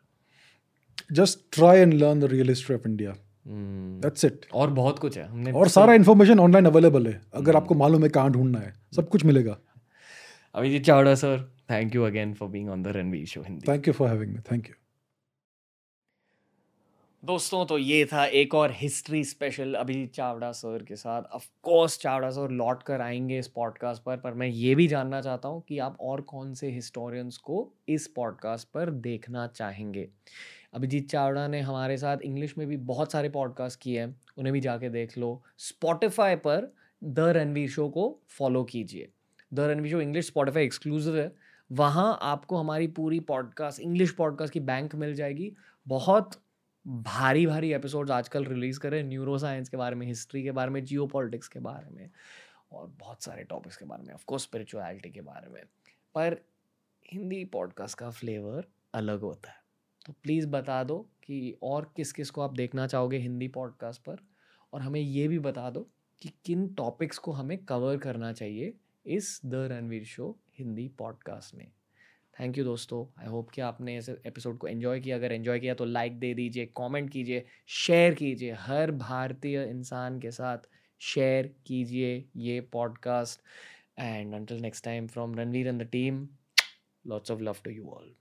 just try and learn the real history of India Hmm. That's it और बहुत कुछ है। हमने और सारा information online available है। अगर आपको मालूम है कहाँ ढूंढना है सब कुछ मिलेगा। Abhijit Chavda sir thank you again for being on the Ranveer show Hindi thank you for having me thank you दोस्तों तो ये था एक और history special Abhijit Chavda sir के साथ। ऑफ़ कोर्स चावड़ा सर लौट कर आएँगे इस पॉडकास्ट पर पर मैं ये भी जानना चाहता हूँ कि आप और कौन से हिस्टोरियंस को इस पॉडकास्ट पर देखना चाहेंगे। अभिजीत चावड़ा ने हमारे साथ इंग्लिश में भी बहुत सारे पॉडकास्ट किए हैं, उन्हें भी जाके देख लो। स्पॉटिफाई पर द रणवीर शो को फॉलो कीजिए। The Ranveer show English Spotify exclusive है। वहाँ आपको हमारी पूरी पॉडकास्ट इंग्लिश पॉडकास्ट की बैंक मिल जाएगी। बहुत भारी भारी एपिसोड्स आजकल रिलीज़ कर न्यूरो साइंस के बारे में हिस्ट्री के बारे में जियो के बारे में और बहुत सारे टॉपिक्स के बारे में ऑफकोर्स स्पिरिचुअलिटी के बारे में। पर हिंदी पॉडकास्ट का फ्लेवर अलग होता है। तो प्लीज़ बता दो कि और किस किस को आप देखना चाहोगे हिंदी पॉडकास्ट पर और हमें ये भी बता दो कि किन टॉपिक्स को हमें कवर करना चाहिए इस the Ranveer show Hindi podcast में। थैंक यू दोस्तों. आई होप कि आपने इस एपिसोड को एंजॉय किया। अगर एंजॉय किया तो लाइक दे दीजिए कमेंट कीजिए शेयर कीजिए। हर भारतीय इंसान के साथ शेयर कीजिए ये podcast and until next time from Ranveer and the team lots of love to you all